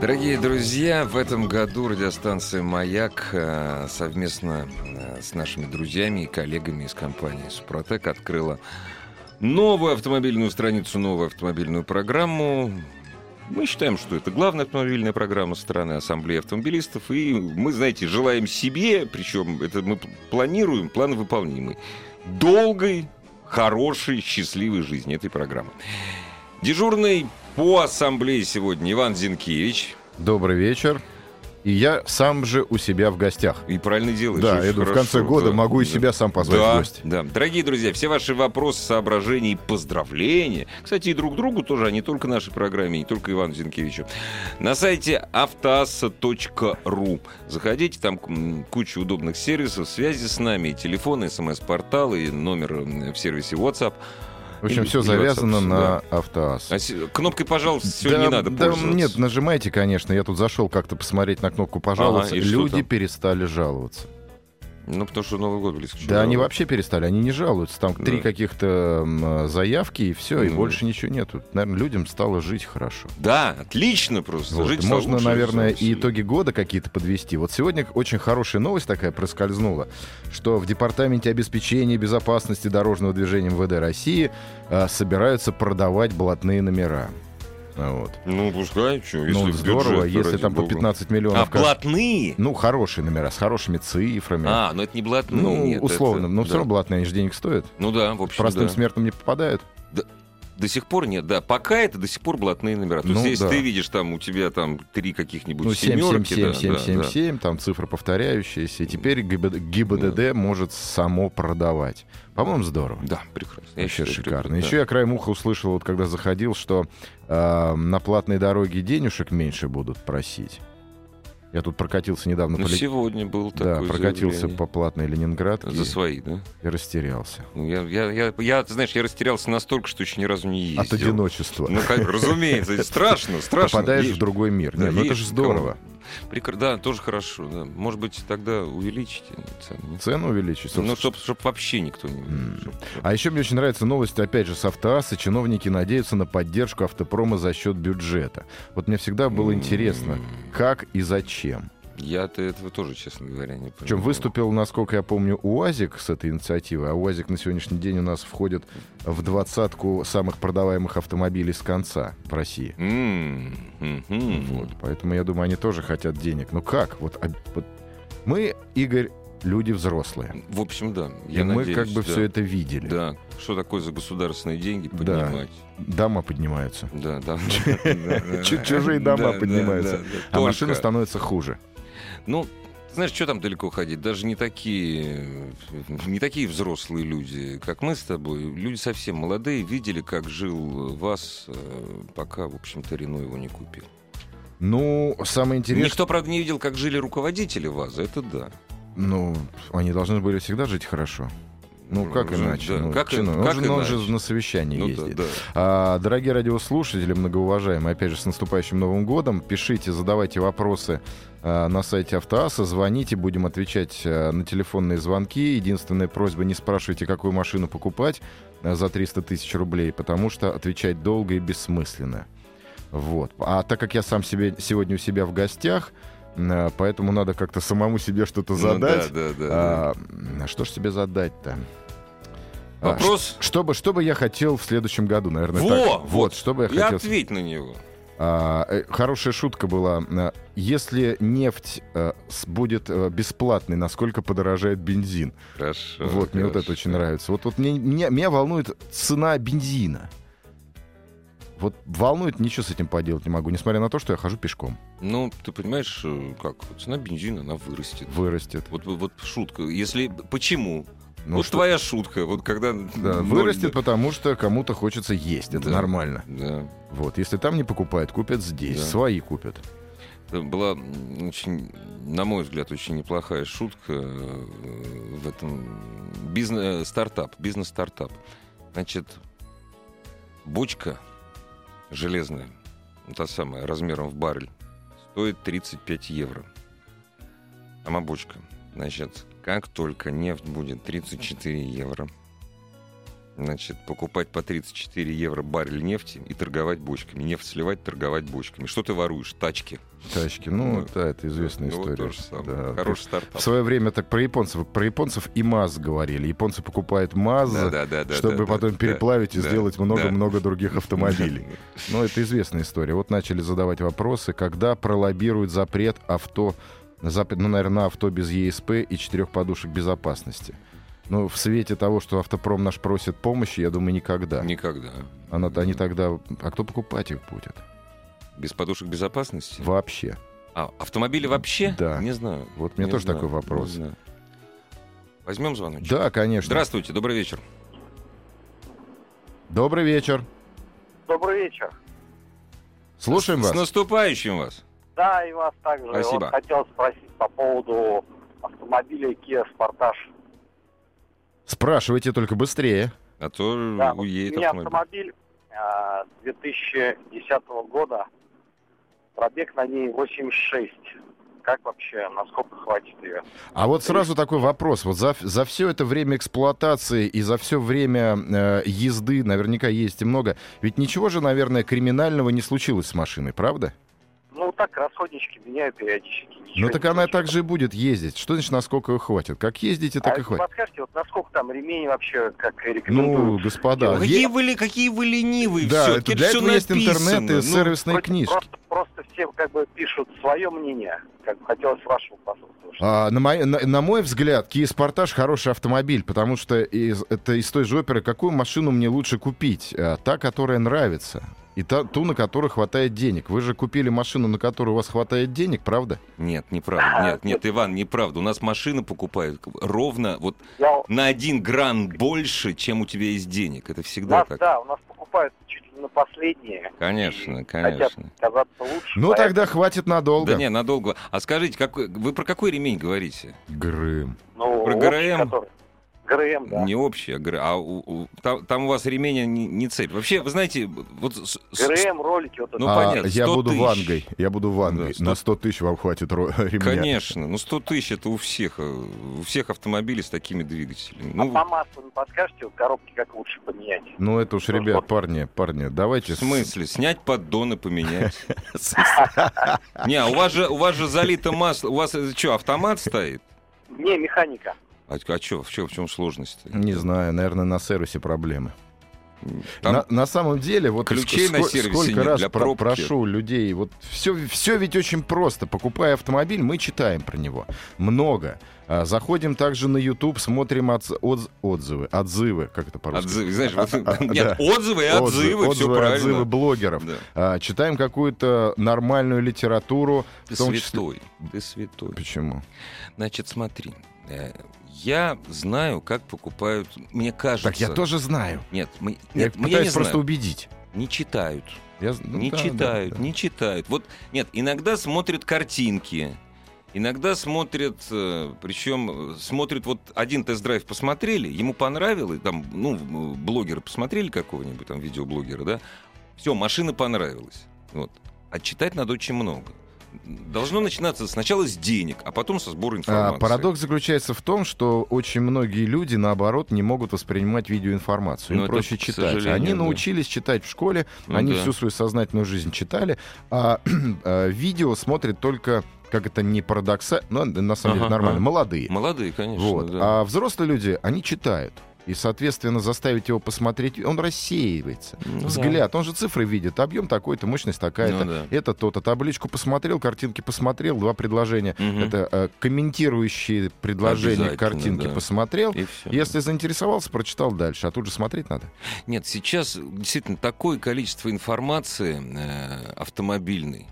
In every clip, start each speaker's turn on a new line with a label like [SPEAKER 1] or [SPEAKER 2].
[SPEAKER 1] Дорогие друзья, в этом году радиостанция «Маяк» э, совместно э, с нашими друзьями и коллегами из компании «Супротек» открыла новую автомобильную страницу, новую автомобильную программу. Мы считаем, что это главная автомобильная программа страны Ассамблеи автомобилистов. И мы, знаете, желаем себе, причем это мы планируем, план выполнимый, долгой, хорошей, счастливой жизни этой программы. Дежурный по ассамблее сегодня Иван Зинкевич.
[SPEAKER 2] Добрый вечер. И я сам же у себя в гостях.
[SPEAKER 1] И правильно делаешь.
[SPEAKER 2] Да, я думаю, в конце года
[SPEAKER 1] да,
[SPEAKER 2] могу и
[SPEAKER 1] да.
[SPEAKER 2] себя сам позвать
[SPEAKER 1] да,
[SPEAKER 2] в гости.
[SPEAKER 1] Да, дорогие друзья, все ваши вопросы, соображения и поздравления, кстати, и друг другу тоже, а не только нашей программе, не только Ивану Зинкевичу, на сайте автоасса.ру. Заходите, там куча удобных сервисов, связи с нами, и телефон, и смс-портал, и номер в сервисе WhatsApp.
[SPEAKER 2] В общем,
[SPEAKER 1] И-
[SPEAKER 2] все
[SPEAKER 1] и
[SPEAKER 2] завязано на автоасс.
[SPEAKER 1] А с- кнопкой, пожалуйста, сегодня
[SPEAKER 2] да,
[SPEAKER 1] не надо
[SPEAKER 2] да,
[SPEAKER 1] пользоваться.
[SPEAKER 2] нет, нажимайте, конечно. Я тут зашел как-то посмотреть на кнопку пожаловаться.
[SPEAKER 1] Ага,
[SPEAKER 2] Люди перестали жаловаться.
[SPEAKER 1] Ну, потому что Новый год близко.
[SPEAKER 2] Да, они вообще перестали, они не жалуются. Там три
[SPEAKER 1] Да.
[SPEAKER 2] каких-то м, заявки, и все, и
[SPEAKER 1] Ну.
[SPEAKER 2] больше ничего нету. Наверное, людям стало жить хорошо.
[SPEAKER 1] Да, отлично просто.
[SPEAKER 2] Вот,
[SPEAKER 1] Жить
[SPEAKER 2] Можно,
[SPEAKER 1] лучше,
[SPEAKER 2] наверное, и итоги года какие-то подвести. Вот сегодня очень хорошая новость такая проскользнула, что в Департаменте обеспечения безопасности дорожного движения МВД России а, собираются продавать блатные номера. А, Вот.
[SPEAKER 1] Ну, пускай, что, если
[SPEAKER 2] ну, здорово,
[SPEAKER 1] бюджет,
[SPEAKER 2] если там по
[SPEAKER 1] бога.
[SPEAKER 2] 15 миллионов.
[SPEAKER 1] А,
[SPEAKER 2] каждый-
[SPEAKER 1] блатные?
[SPEAKER 2] Ну, хорошие номера, с хорошими цифрами.
[SPEAKER 1] А, но это не блатные.
[SPEAKER 2] ну,
[SPEAKER 1] нет,
[SPEAKER 2] условно,
[SPEAKER 1] это-
[SPEAKER 2] но
[SPEAKER 1] да.
[SPEAKER 2] все равно блатные, они же денег стоят.
[SPEAKER 1] Ну да, в общем,
[SPEAKER 2] Простым
[SPEAKER 1] да.
[SPEAKER 2] смертным не попадают.
[SPEAKER 1] До сих пор нет, да. Пока это до сих пор блатные номера. То есть,
[SPEAKER 2] Ну,
[SPEAKER 1] если
[SPEAKER 2] да.
[SPEAKER 1] ты видишь там у тебя там три каких-нибудь
[SPEAKER 2] Ну,
[SPEAKER 1] семерки,
[SPEAKER 2] 777,
[SPEAKER 1] да, да, да.
[SPEAKER 2] 777, там цифры повторяющиеся. И теперь ГИБД, ГИБДД может само продавать. По-моему, здорово.
[SPEAKER 1] Да, прекрасно. Я
[SPEAKER 2] Вообще
[SPEAKER 1] считаю,
[SPEAKER 2] шикарно.
[SPEAKER 1] прекрасно,
[SPEAKER 2] Еще я краем уха услышал, вот когда заходил, что э, на платной дороге денежек меньше будут просить. Я тут прокатился недавно
[SPEAKER 1] Ну,
[SPEAKER 2] по
[SPEAKER 1] сегодня был
[SPEAKER 2] Да,
[SPEAKER 1] такой
[SPEAKER 2] прокатился
[SPEAKER 1] заявление.
[SPEAKER 2] по платной Ленинградке
[SPEAKER 1] За свои, да?
[SPEAKER 2] и растерялся.
[SPEAKER 1] Ну, я, я, я, я, ты знаешь, я растерялся настолько, что еще ни разу не ездил.
[SPEAKER 2] От одиночества.
[SPEAKER 1] Ну, как- разумеется, страшно, страшно.
[SPEAKER 2] Попадаешь в другой мир.
[SPEAKER 1] Да,
[SPEAKER 2] Не, ну это же здорово.
[SPEAKER 1] Прекра- Да, тоже хорошо. Да. Может быть, тогда увеличите цену.
[SPEAKER 2] Цену увеличить.
[SPEAKER 1] Ну, чтобы вообще никто не... Чтоб-
[SPEAKER 2] А еще мне очень нравится новость, опять же, с автоасса. Чиновники надеются на поддержку автопрома за счет бюджета. Вот мне всегда было
[SPEAKER 1] М.
[SPEAKER 2] интересно, как и зачем.
[SPEAKER 1] Я-то этого тоже, честно говоря, не понимаю.
[SPEAKER 2] Причем выступил, насколько я помню, УАЗик с этой инициативой. А УАЗик на сегодняшний день у нас входит в двадцатку самых продаваемых автомобилей с конца в России.
[SPEAKER 1] Мгм.
[SPEAKER 2] Вот, поэтому я думаю, они тоже хотят денег. Ну как? Вот, а- вот мы, Игорь, люди взрослые.
[SPEAKER 1] В общем, да.
[SPEAKER 2] И
[SPEAKER 1] Я
[SPEAKER 2] мы
[SPEAKER 1] надеюсь,
[SPEAKER 2] как бы
[SPEAKER 1] да.
[SPEAKER 2] все это видели.
[SPEAKER 1] Да. Что такое за государственные деньги
[SPEAKER 2] Да.
[SPEAKER 1] поднимать?
[SPEAKER 2] Дома поднимаются.
[SPEAKER 1] Да, да.
[SPEAKER 2] Чужие дома поднимаются. А машина становится хуже.
[SPEAKER 1] Ну, знаешь, что там далеко ходить? Даже не такие, не такие взрослые люди, как мы с тобой. Люди совсем молодые, видели, как жил вас, э, пока, в общем-то, Рено его не купил.
[SPEAKER 2] Ну, самое интересное...
[SPEAKER 1] Никто, правда, не видел, как жили руководители ВАЗа, это да.
[SPEAKER 2] Ну, они должны были всегда жить хорошо. Ну, как
[SPEAKER 1] Уже,
[SPEAKER 2] иначе?
[SPEAKER 1] да.
[SPEAKER 2] Ну,
[SPEAKER 1] Как и-
[SPEAKER 2] чино- он,
[SPEAKER 1] как
[SPEAKER 2] же, он же
[SPEAKER 1] иначе?
[SPEAKER 2] на совещании
[SPEAKER 1] Ну да,
[SPEAKER 2] ездит.
[SPEAKER 1] да.
[SPEAKER 2] А, дорогие радиослушатели, многоуважаемые, опять же, с наступающим Новым годом, пишите, задавайте вопросы а, на сайте Автоаса, звоните, будем отвечать а, на телефонные звонки. Единственная просьба, не спрашивайте, какую машину покупать а, за 300 тысяч рублей, потому что отвечать долго и бессмысленно. Вот. А так как я сам себе сегодня у себя в гостях, поэтому надо как-то самому себе что-то
[SPEAKER 1] Ну
[SPEAKER 2] задать.
[SPEAKER 1] да, да, да, да.
[SPEAKER 2] А, м, что ж тебе задать-то? А,
[SPEAKER 1] Вопрос.
[SPEAKER 2] ш- Что бы, что бы я хотел в следующем году, наверное,
[SPEAKER 1] Во,
[SPEAKER 2] так.
[SPEAKER 1] вот,
[SPEAKER 2] Вот, что бы я
[SPEAKER 1] И
[SPEAKER 2] хотел.
[SPEAKER 1] ответь на него.
[SPEAKER 2] А, э, хорошая шутка была. А, Если нефть э, с- будет э, бесплатной, насколько подорожает бензин?
[SPEAKER 1] Хорошо.
[SPEAKER 2] вот, мне вот это
[SPEAKER 1] хорошо.
[SPEAKER 2] очень нравится. Вот, вот мне, меня, меня волнует цена бензина. Вот волнует, ничего с этим поделать не могу, несмотря на то, что я хожу пешком.
[SPEAKER 1] Ну, ты понимаешь, э, как цена бензина, она вырастет.
[SPEAKER 2] Вырастет.
[SPEAKER 1] Вот, вот шутка. Если почему?
[SPEAKER 2] Ну,
[SPEAKER 1] вот
[SPEAKER 2] что-
[SPEAKER 1] твоя шутка. Вот когда
[SPEAKER 2] Да, вырастет, потому что кому-то хочется есть. Это
[SPEAKER 1] Да.
[SPEAKER 2] нормально.
[SPEAKER 1] Да.
[SPEAKER 2] Вот, если там не покупают, купят здесь.
[SPEAKER 1] Да.
[SPEAKER 2] Свои купят.
[SPEAKER 1] Это была очень, на мой взгляд, очень неплохая шутка э, в этом бизнес стартап, бизнес-стартап. Значит, бочка железная, та самая, размером в баррель, стоит 35 евро. Сама бочка. Значит, как только нефть будет 34 евро, значит, покупать по 34 евро баррель нефти и торговать бочками. Нефть сливать, торговать бочками. Что ты воруешь? Тачки.
[SPEAKER 2] Тачки. Ну,
[SPEAKER 1] Ну,
[SPEAKER 2] да, это известная
[SPEAKER 1] Ну, вот
[SPEAKER 2] история.
[SPEAKER 1] самое.
[SPEAKER 2] Да.
[SPEAKER 1] Хороший стартап.
[SPEAKER 2] В свое время так про японцев, про японцев и МАЗ говорили. Японцы покупают МАЗ,
[SPEAKER 1] Да-да-да-да,
[SPEAKER 2] чтобы
[SPEAKER 1] да,
[SPEAKER 2] потом
[SPEAKER 1] да,
[SPEAKER 2] переплавить и
[SPEAKER 1] да,
[SPEAKER 2] сделать
[SPEAKER 1] да.
[SPEAKER 2] много-много других автомобилей. Но это известная история. Вот начали задавать вопросы, когда пролоббируют запрет авто, запрет, ну, наверное, на авто без ЕСП и четырех подушек безопасности. Ну, в свете того, что автопром наш просит помощи, я думаю, никогда.
[SPEAKER 1] Никогда.
[SPEAKER 2] Она, они тогда... А кто покупать их будет?
[SPEAKER 1] Без подушек безопасности?
[SPEAKER 2] Вообще.
[SPEAKER 1] А, автомобили вообще?
[SPEAKER 2] Да.
[SPEAKER 1] Не знаю.
[SPEAKER 2] Вот у меня
[SPEAKER 1] Не
[SPEAKER 2] тоже
[SPEAKER 1] знаю,
[SPEAKER 2] такой вопрос.
[SPEAKER 1] Возьмем звоночек?
[SPEAKER 2] Да, конечно.
[SPEAKER 1] Здравствуйте, добрый вечер.
[SPEAKER 2] Добрый вечер.
[SPEAKER 3] Добрый вечер.
[SPEAKER 2] Слушаем
[SPEAKER 1] С
[SPEAKER 2] вас.
[SPEAKER 1] наступающим вас.
[SPEAKER 3] Да, и вас также.
[SPEAKER 1] Спасибо.
[SPEAKER 3] Вот хотел спросить по поводу автомобиля Kia Sportage.
[SPEAKER 2] Спрашивайте только быстрее.
[SPEAKER 1] А то
[SPEAKER 3] Да,
[SPEAKER 1] уедет
[SPEAKER 3] у меня
[SPEAKER 1] автомобиль.
[SPEAKER 3] автомобиль а, 2010 года. Пробег на ней 86. Как вообще, насколько хватит ее?
[SPEAKER 2] А вот сразу такой вопрос. Вот за, за все это время эксплуатации и за все время э, езды, наверняка ездите много, ведь ничего же, наверное, криминального не случилось с машиной, правда?
[SPEAKER 3] Ну, так, расходнички меняю периодически. ничего
[SPEAKER 2] Ну так она так же и будет ездить. Что значит, насколько ее хватит? Как ездите,
[SPEAKER 3] А
[SPEAKER 2] так и
[SPEAKER 3] если
[SPEAKER 2] хватит.
[SPEAKER 3] подскажете, вот насколько там ремень вообще, как
[SPEAKER 2] Ну,
[SPEAKER 3] рекомендуют?
[SPEAKER 2] господа,
[SPEAKER 1] Какие
[SPEAKER 2] е-
[SPEAKER 1] вы, какие вы ленивые
[SPEAKER 2] да,
[SPEAKER 1] все.
[SPEAKER 2] это для этого есть интернет и
[SPEAKER 1] Ну,
[SPEAKER 2] сервисные книжки.
[SPEAKER 3] Просто, просто все как бы пишут свое мнение. Как бы хотелось вашего послушать.
[SPEAKER 2] А, на, мой, на, на мой взгляд, Kia Sportage хороший автомобиль, потому что из, это из той же оперы, какую машину мне лучше купить? А, та, которая нравится. И та, ту, на которую хватает денег. Вы же купили машину, на которую у вас хватает денег, правда?
[SPEAKER 1] Нет, неправда. Нет, нет, Иван, неправда. У нас машины покупают ровно вот
[SPEAKER 3] Я,
[SPEAKER 1] на один гран больше, чем у тебя есть денег. Это всегда
[SPEAKER 3] нас,
[SPEAKER 1] так.
[SPEAKER 3] да, у нас покупают чуть ли на последние.
[SPEAKER 1] Конечно,
[SPEAKER 3] И
[SPEAKER 1] конечно.
[SPEAKER 3] Хотят казаться лучше.
[SPEAKER 2] Ну,
[SPEAKER 3] поэтому-
[SPEAKER 2] тогда хватит надолго.
[SPEAKER 1] Да не, надолго. А скажите, какой, вы про какой ремень говорите?
[SPEAKER 2] Грым.
[SPEAKER 3] Ну,
[SPEAKER 1] про ГРМ?
[SPEAKER 3] который- ГРМ, да.
[SPEAKER 1] Не общий, а, а у- у- там, там у вас ремень не, не цель. Вообще, вы знаете, вот с- с-
[SPEAKER 3] ГРМ, ролики, вот это.
[SPEAKER 1] Ну,
[SPEAKER 2] А,
[SPEAKER 1] понятно,
[SPEAKER 2] я
[SPEAKER 1] 100
[SPEAKER 2] буду
[SPEAKER 1] тысяч.
[SPEAKER 2] вангой. Я буду вангой.
[SPEAKER 1] Да, 100
[SPEAKER 2] На 100 тысяч вам хватит ремня.
[SPEAKER 1] Конечно, ну 100 тысяч это у всех, э, у всех автомобилей с такими двигателями.
[SPEAKER 3] А
[SPEAKER 1] Ну,
[SPEAKER 3] по маслу не подскажете, вот коробки как лучше поменять?
[SPEAKER 2] Ну, это уж,
[SPEAKER 3] Ну,
[SPEAKER 2] ребят,
[SPEAKER 3] вот.
[SPEAKER 2] парни, парни, давайте...
[SPEAKER 1] в смысле, снять поддон и поменять. Не, а у вас же, у вас же залито масло, у вас что, автомат стоит?
[SPEAKER 3] Не, механика.
[SPEAKER 1] А, а что, в чем, в чем сложность?
[SPEAKER 2] Не знаю, наверное, на сервисе проблемы.
[SPEAKER 1] Там
[SPEAKER 2] на, на самом деле, вот
[SPEAKER 1] ключей
[SPEAKER 2] ск-
[SPEAKER 1] на сервисе
[SPEAKER 2] сколько
[SPEAKER 1] нет
[SPEAKER 2] раз
[SPEAKER 1] для
[SPEAKER 2] про-
[SPEAKER 1] пробки.
[SPEAKER 2] прошу людей, вот все, все ведь очень просто. Покупая автомобиль, мы читаем про него много. А, заходим также на YouTube, смотрим отз- отз- отзывы, отзывы, как это по-русски?
[SPEAKER 1] Отзывы, знаешь, вот-
[SPEAKER 2] А, а,
[SPEAKER 1] нет,
[SPEAKER 2] да.
[SPEAKER 1] отзывы и отзывы, все
[SPEAKER 2] отзывы,
[SPEAKER 1] правильно.
[SPEAKER 2] отзывы блогеров.
[SPEAKER 1] Да.
[SPEAKER 2] А, читаем какую-то нормальную литературу.
[SPEAKER 1] Ты
[SPEAKER 2] в том числе-
[SPEAKER 1] святой, ты святой.
[SPEAKER 2] Почему?
[SPEAKER 1] Значит, смотри, э, я знаю, как покупают, мне кажется...
[SPEAKER 2] Так я тоже знаю.
[SPEAKER 1] Нет, мы,
[SPEAKER 2] Я
[SPEAKER 1] нет, мы-
[SPEAKER 2] пытаюсь
[SPEAKER 1] не
[SPEAKER 2] просто
[SPEAKER 1] знаю.
[SPEAKER 2] убедить.
[SPEAKER 1] Не читают.
[SPEAKER 2] Я ну
[SPEAKER 1] не
[SPEAKER 2] да, да,
[SPEAKER 1] читают,
[SPEAKER 2] да.
[SPEAKER 1] не читают. Вот нет, иногда смотрят картинки, иногда смотрят, э, причем э, смотрят вот один тест-драйв посмотрели, ему понравилось, там, ну, блогера посмотрели какого-нибудь, там, видеоблогера, да, все, машина понравилась. Вот. А читать надо очень много. Должно начинаться сначала с денег, а потом со сбора
[SPEAKER 2] А,
[SPEAKER 1] информации.
[SPEAKER 2] парадокс заключается в том, что очень многие люди, наоборот, не могут воспринимать видеоинформацию. Им
[SPEAKER 1] Ну, это,
[SPEAKER 2] проще
[SPEAKER 1] к
[SPEAKER 2] читать. Они
[SPEAKER 1] да.
[SPEAKER 2] научились читать в школе,
[SPEAKER 1] Ну
[SPEAKER 2] они
[SPEAKER 1] да.
[SPEAKER 2] всю свою сознательную жизнь читали, а э, видео смотрят только, как это не парадокса, но на самом деле
[SPEAKER 1] Ага,
[SPEAKER 2] нормально,
[SPEAKER 1] ага.
[SPEAKER 2] молодые.
[SPEAKER 1] Молодые, конечно.
[SPEAKER 2] Вот.
[SPEAKER 1] да.
[SPEAKER 2] А взрослые люди, они читают. И, соответственно, заставить его посмотреть, он рассеивается.
[SPEAKER 1] Ну да.
[SPEAKER 2] Взгляд, он же цифры видит, объем такой-то, мощность такая-то.
[SPEAKER 1] Ну да.
[SPEAKER 2] Это то-то. Табличку посмотрел, картинки посмотрел, два предложения.
[SPEAKER 1] Мгм.
[SPEAKER 2] Это э, комментирующие предложения картинки
[SPEAKER 1] да.
[SPEAKER 2] посмотрел.
[SPEAKER 1] И всё.
[SPEAKER 2] Если заинтересовался, прочитал дальше. А тут же смотреть надо.
[SPEAKER 1] Нет, сейчас действительно такое количество информации э, автомобильной,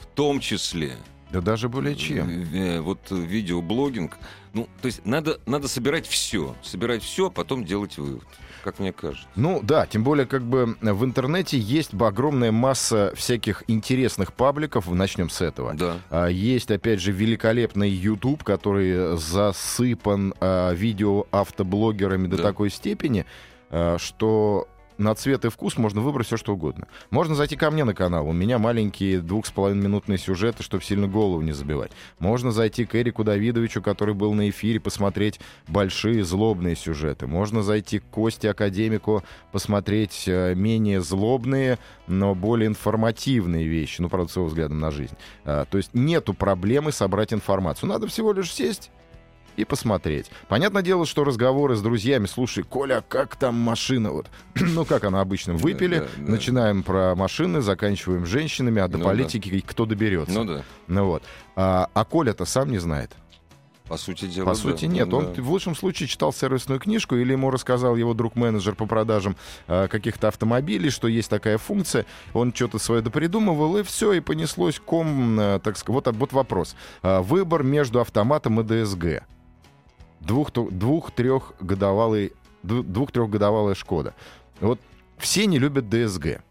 [SPEAKER 1] в том числе
[SPEAKER 2] Да даже более чем.
[SPEAKER 1] э, вот э, видеоблогинг. Ну, то есть надо, надо собирать все. Собирать все, а потом делать вывод. Как мне кажется.
[SPEAKER 2] Ну да, тем более как бы в интернете есть огромная масса всяких интересных пабликов, начнем с этого.
[SPEAKER 1] Да.
[SPEAKER 2] А, Есть, опять же, великолепный YouTube, который засыпан а, видео автоблогерами до
[SPEAKER 1] Да.
[SPEAKER 2] такой степени, а, что на цвет и вкус можно выбрать все, что угодно. Можно зайти ко мне на канал. У меня маленькие двух с половиной минутные сюжеты, чтобы сильно голову не забивать. Можно зайти к Эрику Давидовичу, который был на эфире, посмотреть большие злобные сюжеты. Можно зайти к Косте Академику, посмотреть э, менее злобные, но более информативные вещи. Ну, правда, с его взглядом на жизнь. А, то есть нету проблемы собрать информацию. Надо всего лишь сесть и посмотреть. Понятное дело, что разговоры с друзьями, слушай, Коля, как там машина? Вот, ну, как она обычно, выпили,
[SPEAKER 1] да, да.
[SPEAKER 2] начинаем про машины, заканчиваем женщинами, а до
[SPEAKER 1] Ну
[SPEAKER 2] политики кто доберется.
[SPEAKER 1] Ну да.
[SPEAKER 2] Ну вот. А, а Коля-то сам не знает.
[SPEAKER 1] По сути дела.
[SPEAKER 2] По
[SPEAKER 1] да.
[SPEAKER 2] сути, нет.
[SPEAKER 1] Ну
[SPEAKER 2] Он
[SPEAKER 1] да.
[SPEAKER 2] в лучшем случае читал сервисную книжку или ему рассказал его друг-менеджер по продажам э, каких-то автомобилей, что есть такая функция. Он что-то свое допридумывал, и все, и понеслось ком, э, так сказать. Вот, вот вопрос. А, выбор между автоматом и ДСГ. Двух, двух-трехгодовалый, двух-трехгодовалая Шкода. Вот все не любят ДСГ.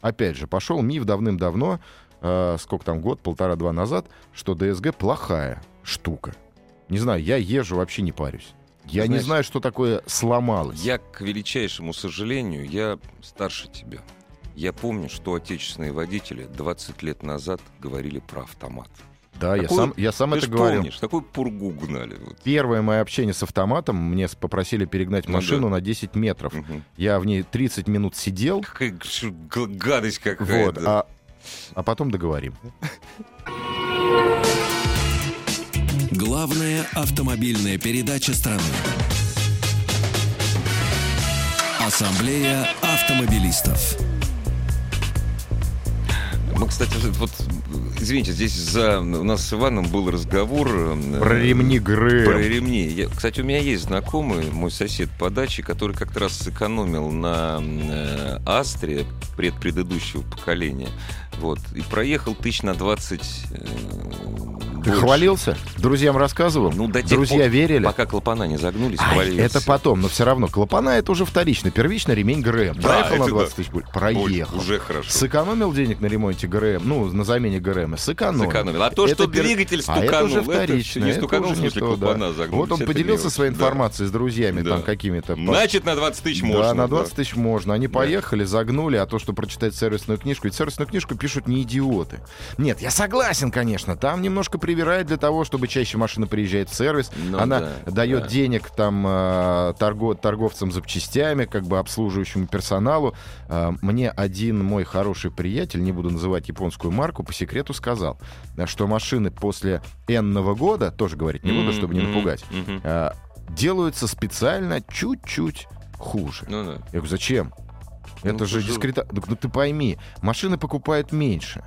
[SPEAKER 2] Опять же, пошел миф давным-давно, э, сколько там, год, полтора-два назад, что ДСГ плохая штука. Не знаю, я езжу, вообще не парюсь. Я не
[SPEAKER 1] Знаешь,
[SPEAKER 2] знаю, что такое сломалось.
[SPEAKER 1] Я, к величайшему сожалению, я старше тебя. Я помню, что отечественные водители 20 лет назад говорили про автомат.
[SPEAKER 2] Да, я
[SPEAKER 1] Какую-
[SPEAKER 2] сам, я сам
[SPEAKER 1] Ты
[SPEAKER 2] это говорил.
[SPEAKER 1] помнишь, такую пургу гнали. Вот.
[SPEAKER 2] Первое мое общение с автоматом, мне попросили перегнать
[SPEAKER 1] Ну
[SPEAKER 2] машину
[SPEAKER 1] да.
[SPEAKER 2] на 10 метров.
[SPEAKER 1] Мгм.
[SPEAKER 2] Я в ней 30 минут сидел,
[SPEAKER 1] Какая гадость какая
[SPEAKER 2] вот, а, а потом договорим.
[SPEAKER 4] Главная автомобильная передача страны. Ассамблея автомобилистов.
[SPEAKER 1] Мы, кстати, вот, извините, здесь за, у нас с Иваном был разговор... э,
[SPEAKER 2] Про ремни ГРМ.
[SPEAKER 1] Про ремни. Я- кстати, у меня есть знакомый, мой сосед по даче, который как-то раз сэкономил на э, Астре предпредыдущего поколения. Вот. И проехал тысяч на 20 э,
[SPEAKER 2] Ты
[SPEAKER 1] больше.
[SPEAKER 2] хвалился? Друзьям рассказывал?
[SPEAKER 1] Ну, до тех
[SPEAKER 2] Друзья
[SPEAKER 1] пор,
[SPEAKER 2] верили?
[SPEAKER 1] Пока клапана не загнулись,
[SPEAKER 2] Ай,
[SPEAKER 1] хвалился.
[SPEAKER 2] это потом, но все равно. Клапана это уже вторично. Первично ремень ГРМ.
[SPEAKER 1] Да,
[SPEAKER 2] Проехал на
[SPEAKER 1] это
[SPEAKER 2] 20
[SPEAKER 1] да.
[SPEAKER 2] тысяч Проехал.
[SPEAKER 1] Уже хорошо.
[SPEAKER 2] Сэкономил денег на ремонте ГРМ, ну, на замене ГРМ. Сэкономил.
[SPEAKER 1] Сэкономил. А то,
[SPEAKER 2] Это
[SPEAKER 1] что
[SPEAKER 2] пер-
[SPEAKER 1] двигатель
[SPEAKER 2] А это
[SPEAKER 1] стуканул,
[SPEAKER 2] уже
[SPEAKER 1] это
[SPEAKER 2] вторично.
[SPEAKER 1] не
[SPEAKER 2] это
[SPEAKER 1] стуканул,
[SPEAKER 2] уже
[SPEAKER 1] в
[SPEAKER 2] не
[SPEAKER 1] смысле,
[SPEAKER 2] то, да.
[SPEAKER 1] загнулись,
[SPEAKER 2] Вот он
[SPEAKER 1] это
[SPEAKER 2] поделился
[SPEAKER 1] мелочь.
[SPEAKER 2] своей
[SPEAKER 1] Да.
[SPEAKER 2] информацией с друзьями,
[SPEAKER 1] Да.
[SPEAKER 2] там какими-то.
[SPEAKER 1] Значит, на 20 тысяч можно.
[SPEAKER 2] да, на
[SPEAKER 1] да.
[SPEAKER 2] 20 тысяч можно. Они поехали, загнули, а то, что прочитать сервисную книжку, ведь сервисную книжку пишут не идиоты. Нет, я согласен, конечно, там немножко привирает для того, чтобы чаще машина приезжает в сервис,
[SPEAKER 1] Ну
[SPEAKER 2] она
[SPEAKER 1] да,
[SPEAKER 2] дает
[SPEAKER 1] да.
[SPEAKER 2] денег там э, торго- торговцам запчастями, как бы обслуживающему персоналу. Э, Мне один мой хороший приятель, не буду называть японскую марку, по секрету сказал, э, что машины после энного года, тоже говорить не буду, чтобы не напугать, э, делаются специально чуть-чуть хуже.
[SPEAKER 1] Ну да.
[SPEAKER 2] Я говорю, зачем?
[SPEAKER 1] Ну,
[SPEAKER 2] Это же дискрета... Ну, ну, ты пойми, машины покупают меньше.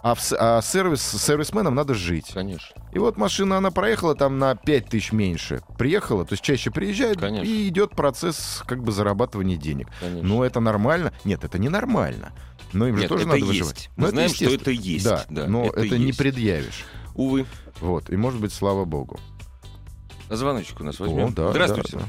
[SPEAKER 2] А, в с- а сервис, с сервисменом надо жить.
[SPEAKER 1] Конечно.
[SPEAKER 2] И вот машина, она проехала там на 5 тысяч меньше. Приехала, то есть чаще приезжает,
[SPEAKER 1] Конечно.
[SPEAKER 2] и идет процесс как бы зарабатывания денег.
[SPEAKER 1] Конечно.
[SPEAKER 2] Но это нормально? Нет, это не нормально. Но им же
[SPEAKER 1] Нет,
[SPEAKER 2] тоже
[SPEAKER 1] это
[SPEAKER 2] надо
[SPEAKER 1] есть.
[SPEAKER 2] выживать.
[SPEAKER 1] Мы
[SPEAKER 2] Но
[SPEAKER 1] знаем, что это есть.
[SPEAKER 2] Да,
[SPEAKER 1] Да,
[SPEAKER 2] но
[SPEAKER 1] это
[SPEAKER 2] это, не предъявишь.
[SPEAKER 1] Увы.
[SPEAKER 2] Вот. И может быть, слава богу.
[SPEAKER 1] Звоночек у нас
[SPEAKER 2] О,
[SPEAKER 1] возьмем.
[SPEAKER 2] да,
[SPEAKER 1] Здравствуйте.
[SPEAKER 2] да, да.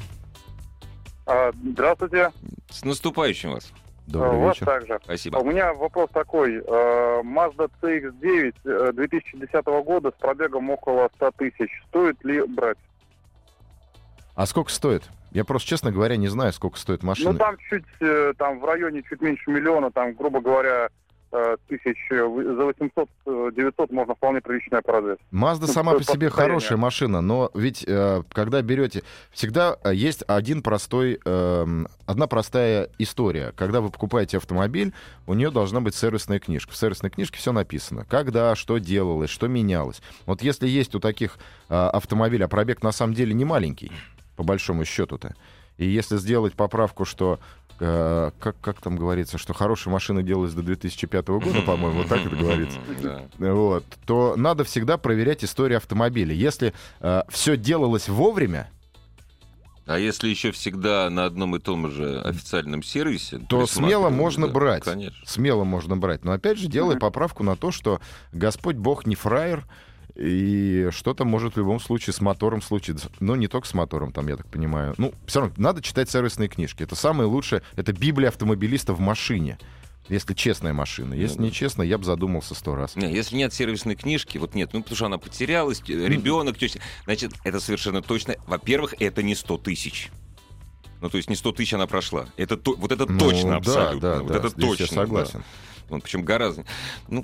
[SPEAKER 3] А, Здравствуйте.
[SPEAKER 1] С наступающим вас.
[SPEAKER 2] Добрый
[SPEAKER 3] У вас
[SPEAKER 2] вечер.
[SPEAKER 3] также.
[SPEAKER 1] Спасибо.
[SPEAKER 3] У меня вопрос такой. Э, Mazda CX-9 э, 2010 года с пробегом около 100 тысяч. Стоит ли брать?
[SPEAKER 2] А сколько стоит? Я просто, честно говоря, не знаю, сколько стоит машина.
[SPEAKER 3] Ну, там чуть, э, там в районе чуть меньше миллиона, там, грубо говоря, э, тысяч э, за 800-900 можно вполне приличная продать.
[SPEAKER 2] Мазда
[SPEAKER 3] Ну,
[SPEAKER 2] сама по себе
[SPEAKER 3] состоянию.
[SPEAKER 2] хорошая машина, но ведь когда берете, всегда есть один простой, эм, одна простая история. Когда вы покупаете автомобиль, у нее должна быть сервисная книжка. В сервисной книжке все написано. Когда, что делалось, что менялось. Вот если есть у таких автомобилей, а пробег на самом деле не маленький, по большому счету-то, и если сделать поправку, что э, как, как там говорится, что хорошая машина делалась до 2005 года, по-моему, вот так это говорится вот, то надо всегда проверять историю автомобиля. Если все делалось вовремя,
[SPEAKER 1] А если еще всегда на одном и том же официальном сервисе,
[SPEAKER 2] то смело можно
[SPEAKER 1] да,
[SPEAKER 2] брать.
[SPEAKER 1] Конечно.
[SPEAKER 2] Смело можно брать. Но опять же, делая
[SPEAKER 5] Мгм.
[SPEAKER 2] поправку на то, что Господь Бог не фраер, и что-то может в любом случае с мотором случиться. Но не только с мотором, там, я так понимаю. Ну, все равно, надо читать сервисные книжки. Это самое лучшее. Это Библия автомобилиста в машине. Если честная машина. Если
[SPEAKER 1] Да-да.
[SPEAKER 2] нечестно, я бы задумался сто раз.
[SPEAKER 1] Не, если нет сервисной книжки, вот нет, ну потому что она потерялась, ребенок, теща, значит, это совершенно точно. Во-первых, это не 100 тысяч. Ну, то есть не 100 тысяч она прошла. Это то- вот это
[SPEAKER 2] Ну,
[SPEAKER 1] точно
[SPEAKER 2] да,
[SPEAKER 1] абсолютно.
[SPEAKER 2] Да,
[SPEAKER 1] вот
[SPEAKER 2] да,
[SPEAKER 1] это точно.
[SPEAKER 2] я согласен.
[SPEAKER 1] Да. Вот, причем гораздо. Ну,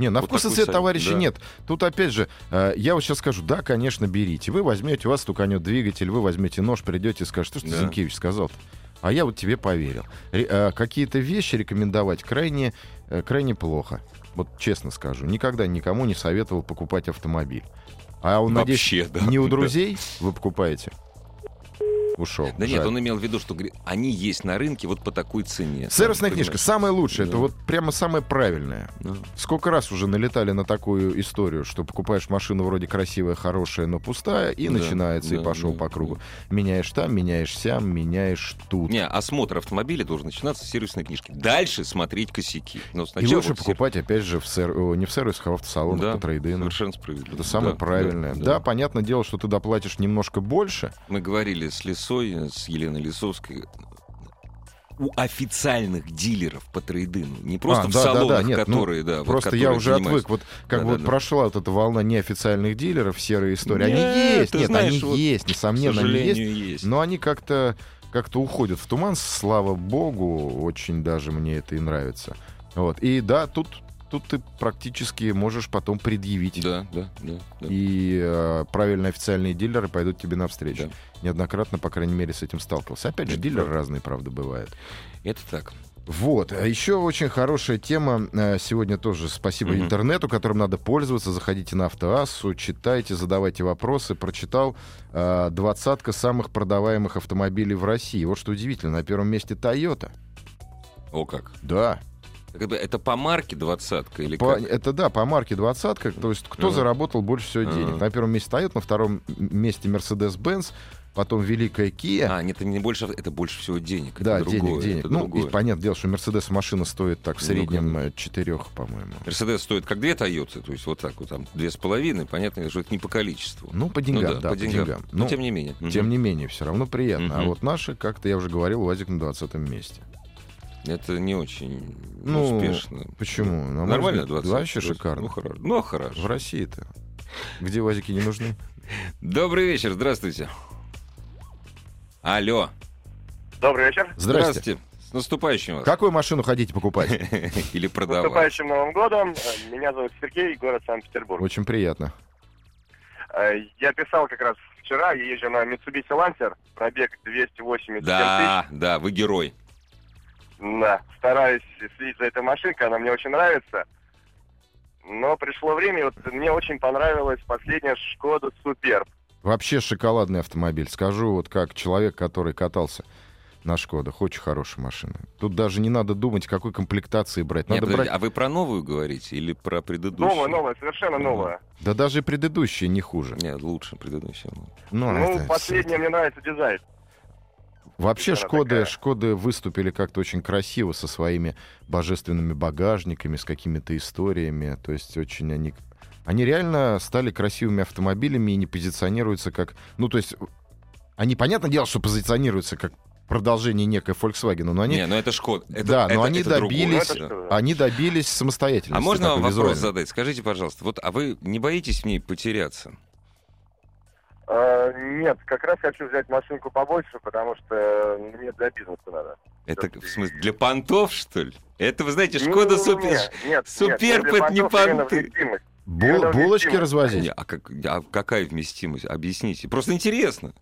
[SPEAKER 2] Не, на
[SPEAKER 1] Вот
[SPEAKER 2] вкус и цвет, товарищи,
[SPEAKER 1] да.
[SPEAKER 2] нет. Тут, опять же, э, я вот сейчас скажу, да, конечно, берите. Вы возьмете, у вас стуканет двигатель, вы возьмете нож, придете и скажете, что, что
[SPEAKER 1] Да.
[SPEAKER 2] Зинкевич сказал-то? А я вот тебе поверил. Э, какие-то вещи рекомендовать крайне, э, крайне плохо. Вот честно скажу. Никогда никому не советовал покупать автомобиль. А он, надеюсь,
[SPEAKER 1] вообще, да.
[SPEAKER 2] не у
[SPEAKER 1] Да.
[SPEAKER 2] друзей вы покупаете? Ушел.
[SPEAKER 1] Да нет,
[SPEAKER 2] Жаль.
[SPEAKER 1] он имел в виду, что говорит, они есть на рынке вот по такой цене.
[SPEAKER 2] Сервисная книжка самая лучшая.
[SPEAKER 1] Да.
[SPEAKER 2] Это вот прямо самое правильное.
[SPEAKER 1] Да.
[SPEAKER 2] Сколько раз уже налетали на такую историю, что покупаешь машину вроде красивая, хорошая, но пустая, и
[SPEAKER 1] Да,
[SPEAKER 2] начинается, и
[SPEAKER 1] да,
[SPEAKER 2] пошел
[SPEAKER 1] да,
[SPEAKER 2] по кругу. Меняешь там, меняешь сям, меняешь тут.
[SPEAKER 1] Не, осмотр автомобиля должен начинаться с сервисной книжки. Дальше смотреть косяки. Но
[SPEAKER 2] и лучше
[SPEAKER 1] вот
[SPEAKER 2] покупать, опять же, в сер- не в сервисах, а в автосалонах
[SPEAKER 1] Да,
[SPEAKER 2] по трейдину.
[SPEAKER 1] Совершенно справедливо.
[SPEAKER 2] Это самое
[SPEAKER 1] Да,
[SPEAKER 2] правильное. Да,
[SPEAKER 1] да, да.
[SPEAKER 2] понятное дело, что ты доплатишь немножко больше.
[SPEAKER 1] Мы говорили с Лисой, с Еленой Лисовской. У официальных дилеров по трейдину, не просто
[SPEAKER 2] А,
[SPEAKER 1] в
[SPEAKER 2] да, да, да,
[SPEAKER 1] салонах,
[SPEAKER 2] нет, ну,
[SPEAKER 1] которые, да, вот
[SPEAKER 2] Просто
[SPEAKER 1] которые
[SPEAKER 2] я уже
[SPEAKER 1] занимаются.
[SPEAKER 2] отвык. Вот как
[SPEAKER 1] Да,
[SPEAKER 2] бы
[SPEAKER 1] да,
[SPEAKER 2] вот
[SPEAKER 1] да.
[SPEAKER 2] прошла вот эта волна неофициальных дилеров, серая история.
[SPEAKER 1] Нет,
[SPEAKER 2] они есть, нет,
[SPEAKER 1] знаешь,
[SPEAKER 2] они
[SPEAKER 1] вот,
[SPEAKER 2] есть, несомненно, они есть.
[SPEAKER 1] есть.
[SPEAKER 2] Но они как-то как-то уходят в туман, слава богу, очень даже мне это и нравится. Вот. И да, тут, тут ты практически можешь потом предъявить.
[SPEAKER 1] Да, да, да. да.
[SPEAKER 2] И э, правильные официальные дилеры пойдут тебе навстречу.
[SPEAKER 1] Да.
[SPEAKER 2] Неоднократно, по крайней мере, с этим сталкивался. Опять же,
[SPEAKER 1] Это
[SPEAKER 2] дилеры
[SPEAKER 1] правда.
[SPEAKER 2] разные, правда, бывают.
[SPEAKER 1] Это так.
[SPEAKER 2] Вот. А еще очень хорошая тема. э, Сегодня тоже спасибо
[SPEAKER 1] Мгм.
[SPEAKER 2] интернету, которым надо пользоваться. Заходите на Автоассу, читайте, задавайте вопросы. Прочитал э, двадцатка самых продаваемых автомобилей в России. Вот что удивительно. На первом месте Toyota.
[SPEAKER 1] О как.
[SPEAKER 2] Да.
[SPEAKER 1] Это, по марке двадцатка или
[SPEAKER 2] По-
[SPEAKER 1] как?
[SPEAKER 2] это да, по марке двадцатка. То есть кто
[SPEAKER 1] Ага.
[SPEAKER 2] заработал больше всего денег.
[SPEAKER 1] Ага.
[SPEAKER 2] На первом месте Toyota, на втором месте Mercedes-Benz, потом Великая Kia.
[SPEAKER 1] А, нет, это не больше, это больше всего денег. это
[SPEAKER 2] да,
[SPEAKER 1] другое,
[SPEAKER 2] денег, денег.
[SPEAKER 1] это
[SPEAKER 2] Ну,
[SPEAKER 1] другое.
[SPEAKER 2] и понятное дело, что Mercedes машина стоит так в
[SPEAKER 1] Ну,
[SPEAKER 2] среднем э, четырех, по-моему.
[SPEAKER 1] Мерседес стоит как две Тойоты, то есть вот так вот, там, две с половиной, понятно, что это не по количеству.
[SPEAKER 2] Ну, по деньгам,
[SPEAKER 1] Ну
[SPEAKER 2] да,
[SPEAKER 1] по деньгам. Но
[SPEAKER 2] Ну,
[SPEAKER 1] тем не менее.
[SPEAKER 2] Тем не менее, все равно приятно. А
[SPEAKER 1] Мгм.
[SPEAKER 2] вот наши, как-то я уже говорил, УАЗик на 20 месте.
[SPEAKER 1] Это не очень
[SPEAKER 2] Ну,
[SPEAKER 1] успешно.
[SPEAKER 2] Почему? На
[SPEAKER 1] Нормально,
[SPEAKER 2] взгляд,
[SPEAKER 1] 20.
[SPEAKER 2] Вообще
[SPEAKER 1] 20.
[SPEAKER 2] шикарно.
[SPEAKER 1] Ну, хорошо. Ну, хорошо.
[SPEAKER 2] В России-то. Где УАЗики не нужны?
[SPEAKER 1] Добрый вечер, здравствуйте. Алло.
[SPEAKER 3] Добрый вечер.
[SPEAKER 2] Здрасте.
[SPEAKER 1] С наступающим вас.
[SPEAKER 2] Какую машину хотите покупать?
[SPEAKER 1] Или
[SPEAKER 3] С
[SPEAKER 1] продавать.
[SPEAKER 3] наступающим Новым годом. Меня зовут Сергей, город Санкт-Петербург.
[SPEAKER 2] Очень приятно.
[SPEAKER 3] Э, Я писал как раз вчера, я езжу на Mitsubishi Lancer, пробег 287
[SPEAKER 1] Да, да, вы герой.
[SPEAKER 3] Да, стараюсь следить за этой машинкой, она мне очень нравится. Но пришло время, вот мне очень понравилась последняя Шкода Суперб.
[SPEAKER 2] Вообще шоколадный автомобиль. Скажу вот как человек, который катался на Шкодах. Очень хорошая машина. Тут даже не надо думать, какой комплектации брать.
[SPEAKER 1] Нет,
[SPEAKER 2] Надо
[SPEAKER 1] подождите,
[SPEAKER 2] брать...
[SPEAKER 1] а вы про новую говорите или про предыдущую?
[SPEAKER 3] Новая, новая, совершенно
[SPEAKER 1] Ну,
[SPEAKER 3] новая.
[SPEAKER 2] Да даже и предыдущие не хуже.
[SPEAKER 1] Нет, лучше предыдущая.
[SPEAKER 2] Ну,
[SPEAKER 3] Ну,
[SPEAKER 2] это
[SPEAKER 3] последняя мне нравится дизайн.
[SPEAKER 2] Вообще Шкоды,
[SPEAKER 3] такая.
[SPEAKER 2] Шкоды выступили как-то очень красиво со своими божественными багажниками, с какими-то историями. То есть очень они... Они реально стали красивыми автомобилями и не позиционируются как... Ну, то есть они, понятное дело, что позиционируются как продолжение некой Volkswagen, но они,
[SPEAKER 1] Не, ну это Шкода. Это-
[SPEAKER 2] Да, но
[SPEAKER 1] это-
[SPEAKER 2] они
[SPEAKER 1] это другое.
[SPEAKER 2] добились-
[SPEAKER 3] что?
[SPEAKER 2] они добились самостоятельности.
[SPEAKER 1] А можно вам вопрос задать? Скажите, пожалуйста, вот, а вы не боитесь в ней потеряться?
[SPEAKER 3] Э, нет, как раз хочу взять машинку побольше, потому что мне для бизнеса надо.
[SPEAKER 1] Это в смысле для понтов, что ли? Это, вы знаете, Шкода
[SPEAKER 3] не,
[SPEAKER 1] Супер.
[SPEAKER 3] нет, нет,
[SPEAKER 1] это не понты.
[SPEAKER 2] Бу- булочки развозить?
[SPEAKER 1] А, как, а какая вместимость? Объясните. Просто интересно.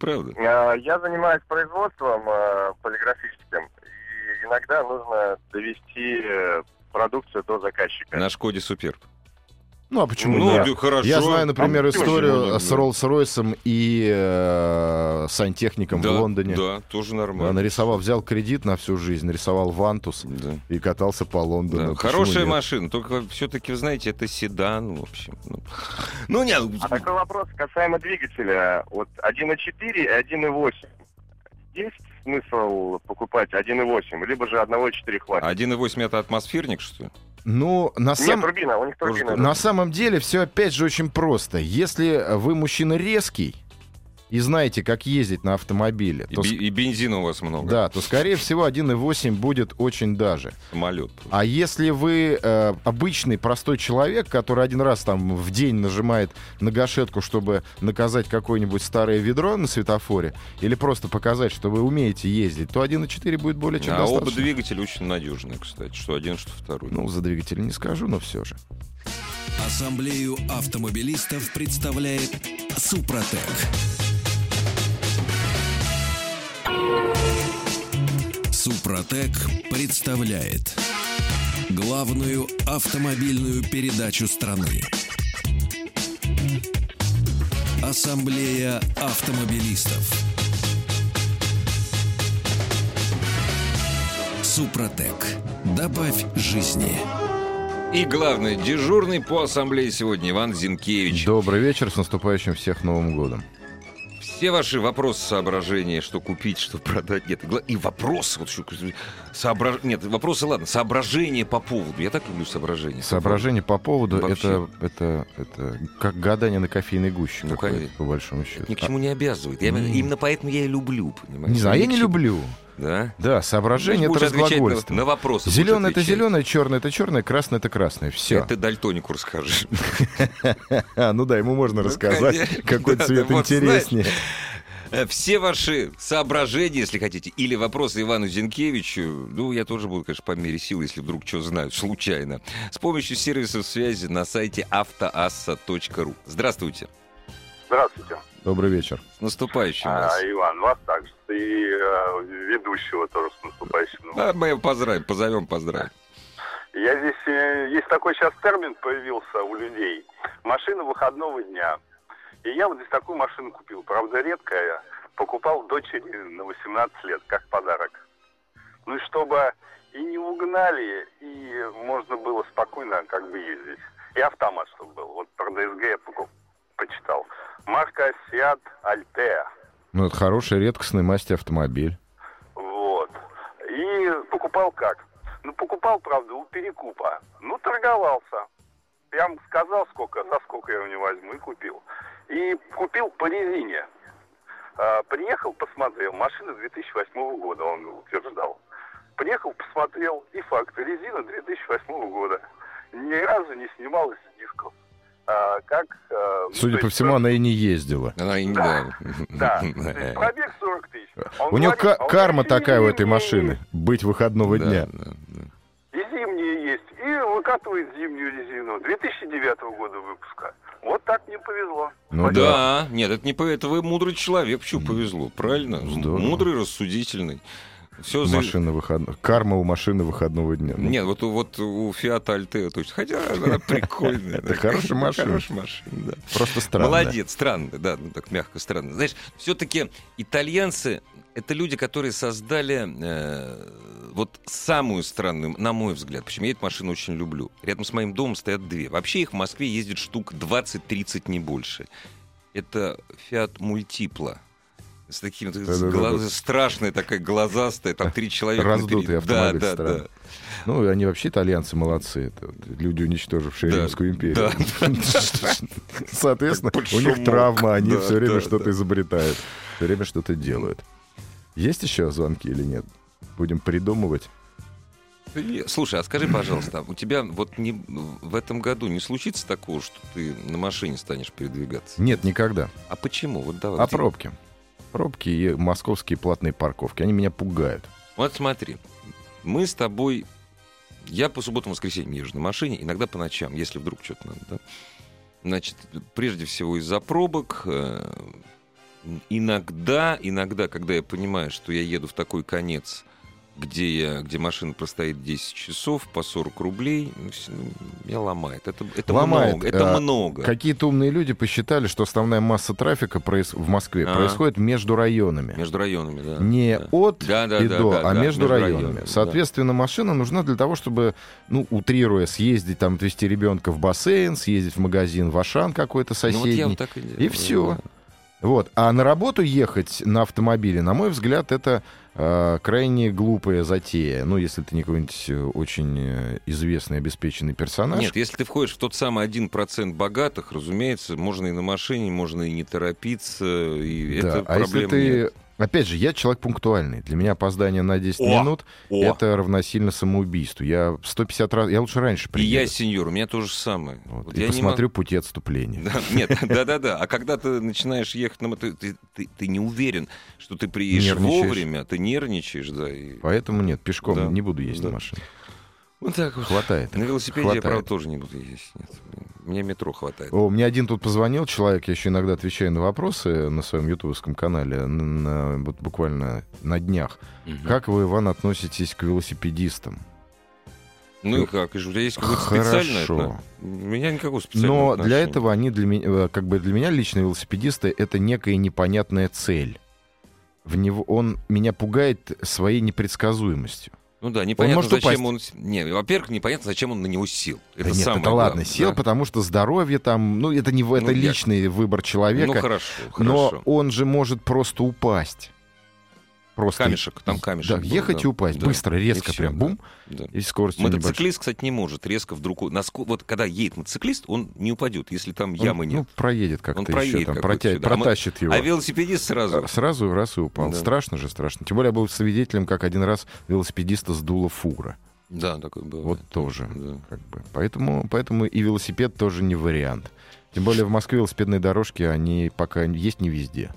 [SPEAKER 1] Правда?
[SPEAKER 3] Э, Я занимаюсь производством э, полиграфическим, и иногда нужно довести э, продукцию до заказчика.
[SPEAKER 1] На Шкоде Суперб.
[SPEAKER 2] Ну, а почему
[SPEAKER 1] Ну,
[SPEAKER 2] нет?
[SPEAKER 1] да, хорошо.
[SPEAKER 2] Я знаю, например,
[SPEAKER 3] А
[SPEAKER 2] историю с? Роллс-Ройсом и э, сантехником
[SPEAKER 1] да,
[SPEAKER 2] в Лондоне.
[SPEAKER 1] Да, тоже
[SPEAKER 2] Да,
[SPEAKER 1] нормально.
[SPEAKER 2] нарисовал, взял кредит на всю жизнь, нарисовал Вантус
[SPEAKER 1] Да.
[SPEAKER 2] и катался по
[SPEAKER 1] Да,
[SPEAKER 2] Лондону. Почему
[SPEAKER 1] хорошая
[SPEAKER 2] нет?
[SPEAKER 1] машина, только все-таки, вы знаете, это седан, в общем. Ну, ну нет,
[SPEAKER 3] А такой вопрос касаемо двигателя. Вот 1.4 и 1.8. Есть смысл покупать 1.8, либо же 1.4 хватит?
[SPEAKER 1] 1.8 это атмосферник, что ли?
[SPEAKER 2] Ну, на
[SPEAKER 3] Нет,
[SPEAKER 2] самом...
[SPEAKER 3] турбина, у них турбина.
[SPEAKER 2] На самом деле все опять же очень просто. Если вы мужчина резкий и знаете, как ездить на автомобиле,
[SPEAKER 1] И,
[SPEAKER 2] то,
[SPEAKER 1] и бензина у вас много.
[SPEAKER 2] да, то скорее всего 1.8 будет очень даже.
[SPEAKER 1] Самолет.
[SPEAKER 2] А если вы э, обычный простой человек, который один раз там в день нажимает на гашетку, чтобы наказать какое-нибудь старое ведро на светофоре, или просто показать, что вы умеете ездить, то 1.4 будет более чем
[SPEAKER 1] а оба
[SPEAKER 2] достаточно.
[SPEAKER 1] двигателя очень надежные, кстати. Что один, что второй.
[SPEAKER 2] Ну, за двигатель не скажу, но все же.
[SPEAKER 4] Ассамблею автомобилистов представляет Супротек. Супротек представляет главную автомобильную передачу страны. Ассамблея автомобилистов. Супротек. Добавь жизни.
[SPEAKER 1] И главное, дежурный по ассамблее сегодня Иван Зинкевич.
[SPEAKER 2] Добрый вечер, с наступающим всех Новым годом.
[SPEAKER 1] Все ваши вопросы, соображения, что купить, что продать, нет. И вопросы, вот что, соображ... нет, вопросы, ладно, соображения по поводу. Я так люблю соображения.
[SPEAKER 2] Соображение по поводу
[SPEAKER 1] Вообще.
[SPEAKER 2] это, это, это как гадание на кофейной гуще,
[SPEAKER 1] Ну,
[SPEAKER 2] по большому счету.
[SPEAKER 1] Ни к чему не обязывает. Я,
[SPEAKER 2] М.
[SPEAKER 1] Именно поэтому я и люблю, понимаешь?
[SPEAKER 2] не знаю, я не люблю.
[SPEAKER 1] Да?
[SPEAKER 2] Да, соображение
[SPEAKER 1] Будешь
[SPEAKER 2] это
[SPEAKER 1] отвечать на,
[SPEAKER 2] разглагольство.
[SPEAKER 1] на вопросы.
[SPEAKER 2] Зеленое это зеленое, черное это черное, красное это красное. Все.
[SPEAKER 1] Это дальтонику расскажешь.
[SPEAKER 2] А, ну да, ему можно
[SPEAKER 1] Ну,
[SPEAKER 2] рассказать, какой цвет интереснее.
[SPEAKER 1] Э, Все ваши соображения, если хотите, или вопросы Ивану Зинкевичу, ну, я тоже буду, конечно, по мере сил, если вдруг что знаю, случайно, с помощью сервисов связи на сайте автоасса.ру. Здравствуйте.
[SPEAKER 6] Здравствуйте.
[SPEAKER 2] Добрый вечер.
[SPEAKER 1] С наступающим
[SPEAKER 6] А,
[SPEAKER 1] вас.
[SPEAKER 6] Иван, вас также. И э, ведущего тоже с наступающим.
[SPEAKER 1] Да, мы его поздравим, позовем, поздравим.
[SPEAKER 6] Я здесь, э, есть такой сейчас термин появился у людей. Машина выходного дня. И я вот здесь такую машину купил. Правда, редкая. Покупал дочери на 18 лет, как подарок. Ну и чтобы и не угнали, и можно было спокойно как бы ездить. И автомат чтобы был. Вот про ДСГ я покуп- почитал. Марка Seat Altea.
[SPEAKER 2] Ну, это хороший, редкостный мастер автомобиль.
[SPEAKER 6] Вот. И покупал как? Ну, покупал, правда, у перекупа. Ну, торговался. Прям сказал, сколько, за сколько я у него возьму, и купил. И купил по резине. А, приехал, посмотрел. Машина 2008 года, он утверждал. Приехал, посмотрел, и факт. Резина 2008 года. Ни разу не снималась с дисков. А, как... а, ну,
[SPEAKER 2] Судя по
[SPEAKER 6] есть,
[SPEAKER 2] всему, она и не ездила.
[SPEAKER 1] Она и не
[SPEAKER 6] Да. Есть пробег 40 тысяч. Он
[SPEAKER 2] У нее
[SPEAKER 6] а
[SPEAKER 2] карма такая у этой
[SPEAKER 6] «Зимние
[SPEAKER 2] машины. Быть выходного дня.
[SPEAKER 6] И зимние есть. И выкатывает зимнюю резину. 2009 года выпуска. Вот так мне повезло.
[SPEAKER 2] Ну да.
[SPEAKER 1] Нет, это не это вы мудрый человек, почему повезло, правильно?
[SPEAKER 2] Здорово.
[SPEAKER 1] Мудрый, рассудительный. Все за...
[SPEAKER 2] Машина выходного. Карма у машины выходного дня. Ну,
[SPEAKER 1] Нет, вот, у- вот у Фиата Альтео точно. Хотя она прикольная.
[SPEAKER 2] Это хорошая машина.
[SPEAKER 1] Хорошая машина, да.
[SPEAKER 2] Просто странно.
[SPEAKER 1] Молодец, странно, да, ну так мягко странно. Знаешь, все-таки итальянцы это люди, которые создали э, вот самую странную, на мой взгляд. Почему я эту машину очень люблю. Рядом с моим домом стоят две. Вообще их в Москве ездит штук 20-30, не больше. Это Fiat Multipla. С таким с
[SPEAKER 2] Да-да-да.
[SPEAKER 1] глаз- страшная такая глазастая, там три человека.
[SPEAKER 2] Раздутый
[SPEAKER 1] наперед.
[SPEAKER 2] автомобиль
[SPEAKER 1] Да, да, да.
[SPEAKER 2] Ну, они вообще итальянцы молодцы. Это вот люди, уничтожившие
[SPEAKER 1] Да,
[SPEAKER 2] Римскую империю.
[SPEAKER 1] да.
[SPEAKER 2] Соответственно, у них травма, они
[SPEAKER 1] Да,
[SPEAKER 2] все время
[SPEAKER 1] да,
[SPEAKER 2] что-то
[SPEAKER 1] да.
[SPEAKER 2] изобретают. Все время что-то делают. Есть еще звонки или нет? Будем придумывать.
[SPEAKER 1] Слушай, а скажи, пожалуйста, у тебя вот не, в этом году не случится такого, что ты на машине станешь передвигаться?
[SPEAKER 2] Нет, никогда.
[SPEAKER 1] А почему? Вот давай.
[SPEAKER 2] А
[SPEAKER 1] где-
[SPEAKER 2] пробки? Пробки и московские платные парковки. Они меня пугают.
[SPEAKER 1] Вот смотри, мы с тобой... Я по субботам и воскресеньям езжу на машине, иногда по ночам, если вдруг что-то надо. да. Значит, прежде всего из-за пробок. э, Иногда, иногда, когда я понимаю, что я еду в такой конец, где, я, где машина простоит 10 часов по 40 рублей, ну, ну, меня ломает. Это, это
[SPEAKER 2] Ломает.
[SPEAKER 1] много. Это
[SPEAKER 2] А,
[SPEAKER 1] много.
[SPEAKER 2] Какие-то умные люди посчитали, что основная масса трафика проис- в Москве
[SPEAKER 1] А.
[SPEAKER 2] происходит между районами.
[SPEAKER 1] Между районами, да.
[SPEAKER 2] Не
[SPEAKER 1] да.
[SPEAKER 2] от
[SPEAKER 1] Да, да,
[SPEAKER 2] и
[SPEAKER 1] да,
[SPEAKER 2] до,
[SPEAKER 1] да,
[SPEAKER 2] а
[SPEAKER 1] да,
[SPEAKER 2] между,
[SPEAKER 1] между
[SPEAKER 2] районами.
[SPEAKER 1] районами, да.
[SPEAKER 2] Соответственно, машина нужна для того, чтобы, ну, утрируя, съездить, там, отвезти ребенка в бассейн, съездить в магазин в Ашан какой-то
[SPEAKER 1] Ну, вот я
[SPEAKER 2] соседний.
[SPEAKER 1] вот так и делаю.
[SPEAKER 2] И все.
[SPEAKER 1] Да.
[SPEAKER 2] Вот. А на работу ехать на автомобиле, на мой взгляд, это э, крайне глупая затея. Ну, если ты не какой-нибудь э, очень э, известный, обеспеченный персонаж.
[SPEAKER 1] Нет, если ты входишь в тот самый 1% богатых, разумеется, можно и на машине, можно и не торопиться. И
[SPEAKER 2] Да,
[SPEAKER 1] это
[SPEAKER 2] а если ты...
[SPEAKER 1] нет.
[SPEAKER 2] Опять же, я человек пунктуальный. Для меня опоздание на 10
[SPEAKER 1] О!
[SPEAKER 2] минут
[SPEAKER 1] О!
[SPEAKER 2] это равносильно самоубийству. Я 150 раз... Я лучше раньше
[SPEAKER 1] И
[SPEAKER 2] приеду.
[SPEAKER 1] я сеньор, у меня то же самое.
[SPEAKER 2] Вот,
[SPEAKER 1] Вот
[SPEAKER 2] и
[SPEAKER 1] я не
[SPEAKER 2] посмотрю пути отступления.
[SPEAKER 1] Да, нет, да-да-да. А когда ты начинаешь ехать на мотоцикле, ты, ты- ты не уверен, что ты приедешь вовремя, ты нервничаешь, да. И...
[SPEAKER 2] Поэтому нет, пешком
[SPEAKER 1] Да,
[SPEAKER 2] не буду ездить
[SPEAKER 1] да.
[SPEAKER 2] на машине.
[SPEAKER 1] Вот так вот.
[SPEAKER 2] Хватает.
[SPEAKER 1] На велосипеде я,
[SPEAKER 2] Хватает.
[SPEAKER 1] правда, тоже не буду ездить. Нет. Мне метро хватает.
[SPEAKER 2] О, мне один тут позвонил человек, я еще иногда отвечаю на вопросы на своем ютубовском канале, на- на- вот буквально на днях.
[SPEAKER 1] Мгм.
[SPEAKER 2] Как вы, Иван, относитесь к велосипедистам?
[SPEAKER 1] Ну и как? И же У тебя есть какое-то специальное?
[SPEAKER 2] Хорошо.
[SPEAKER 1] У меня никакого специального
[SPEAKER 2] Но для
[SPEAKER 1] отношения.
[SPEAKER 2] этого они для меня, э, как бы для меня лично велосипедисты это некая непонятная цель. В него он меня пугает своей непредсказуемостью.
[SPEAKER 1] Ну да, непонятно,
[SPEAKER 2] может
[SPEAKER 1] зачем он... Не, во-первых, непонятно, зачем он на него сел. Это
[SPEAKER 2] Да нет,
[SPEAKER 1] самое
[SPEAKER 2] это ладно,
[SPEAKER 1] главное,
[SPEAKER 2] сел,
[SPEAKER 1] да.
[SPEAKER 2] потому что здоровье там, ну это не это
[SPEAKER 1] Ну, я-
[SPEAKER 2] личный выбор человека.
[SPEAKER 1] Ну хорошо,
[SPEAKER 2] но
[SPEAKER 1] хорошо.
[SPEAKER 2] он же может просто упасть. Просто
[SPEAKER 1] Камешек, там камешек
[SPEAKER 2] Да,
[SPEAKER 1] был,
[SPEAKER 2] ехать
[SPEAKER 1] да.
[SPEAKER 2] и упасть
[SPEAKER 1] Да.
[SPEAKER 2] быстро, резко,
[SPEAKER 1] И всё,
[SPEAKER 2] прям
[SPEAKER 1] да.
[SPEAKER 2] бум,
[SPEAKER 1] Да.
[SPEAKER 2] и скорость небольшая.
[SPEAKER 1] Мотоциклист, кстати, не может резко вдруг... наско- Вот когда едет мотоциклист, он не упадет, если там
[SPEAKER 2] Он,
[SPEAKER 1] ямы нет.
[SPEAKER 2] Ну, проедет как-то
[SPEAKER 1] Он
[SPEAKER 2] еще,
[SPEAKER 1] проедет
[SPEAKER 2] там, протя-.
[SPEAKER 1] А
[SPEAKER 2] протащит его.
[SPEAKER 1] А велосипедист сразу...
[SPEAKER 2] А, Сразу раз и упал.
[SPEAKER 1] Да.
[SPEAKER 2] Страшно же, страшно. Тем более я был свидетелем, как один раз велосипедиста сдуло фура.
[SPEAKER 1] Да, такое было.
[SPEAKER 2] Вот тоже.
[SPEAKER 1] Да.
[SPEAKER 2] Как бы. поэтому, поэтому и велосипед тоже не вариант. Тем более в Москве велосипедные дорожки, они пока есть не везде.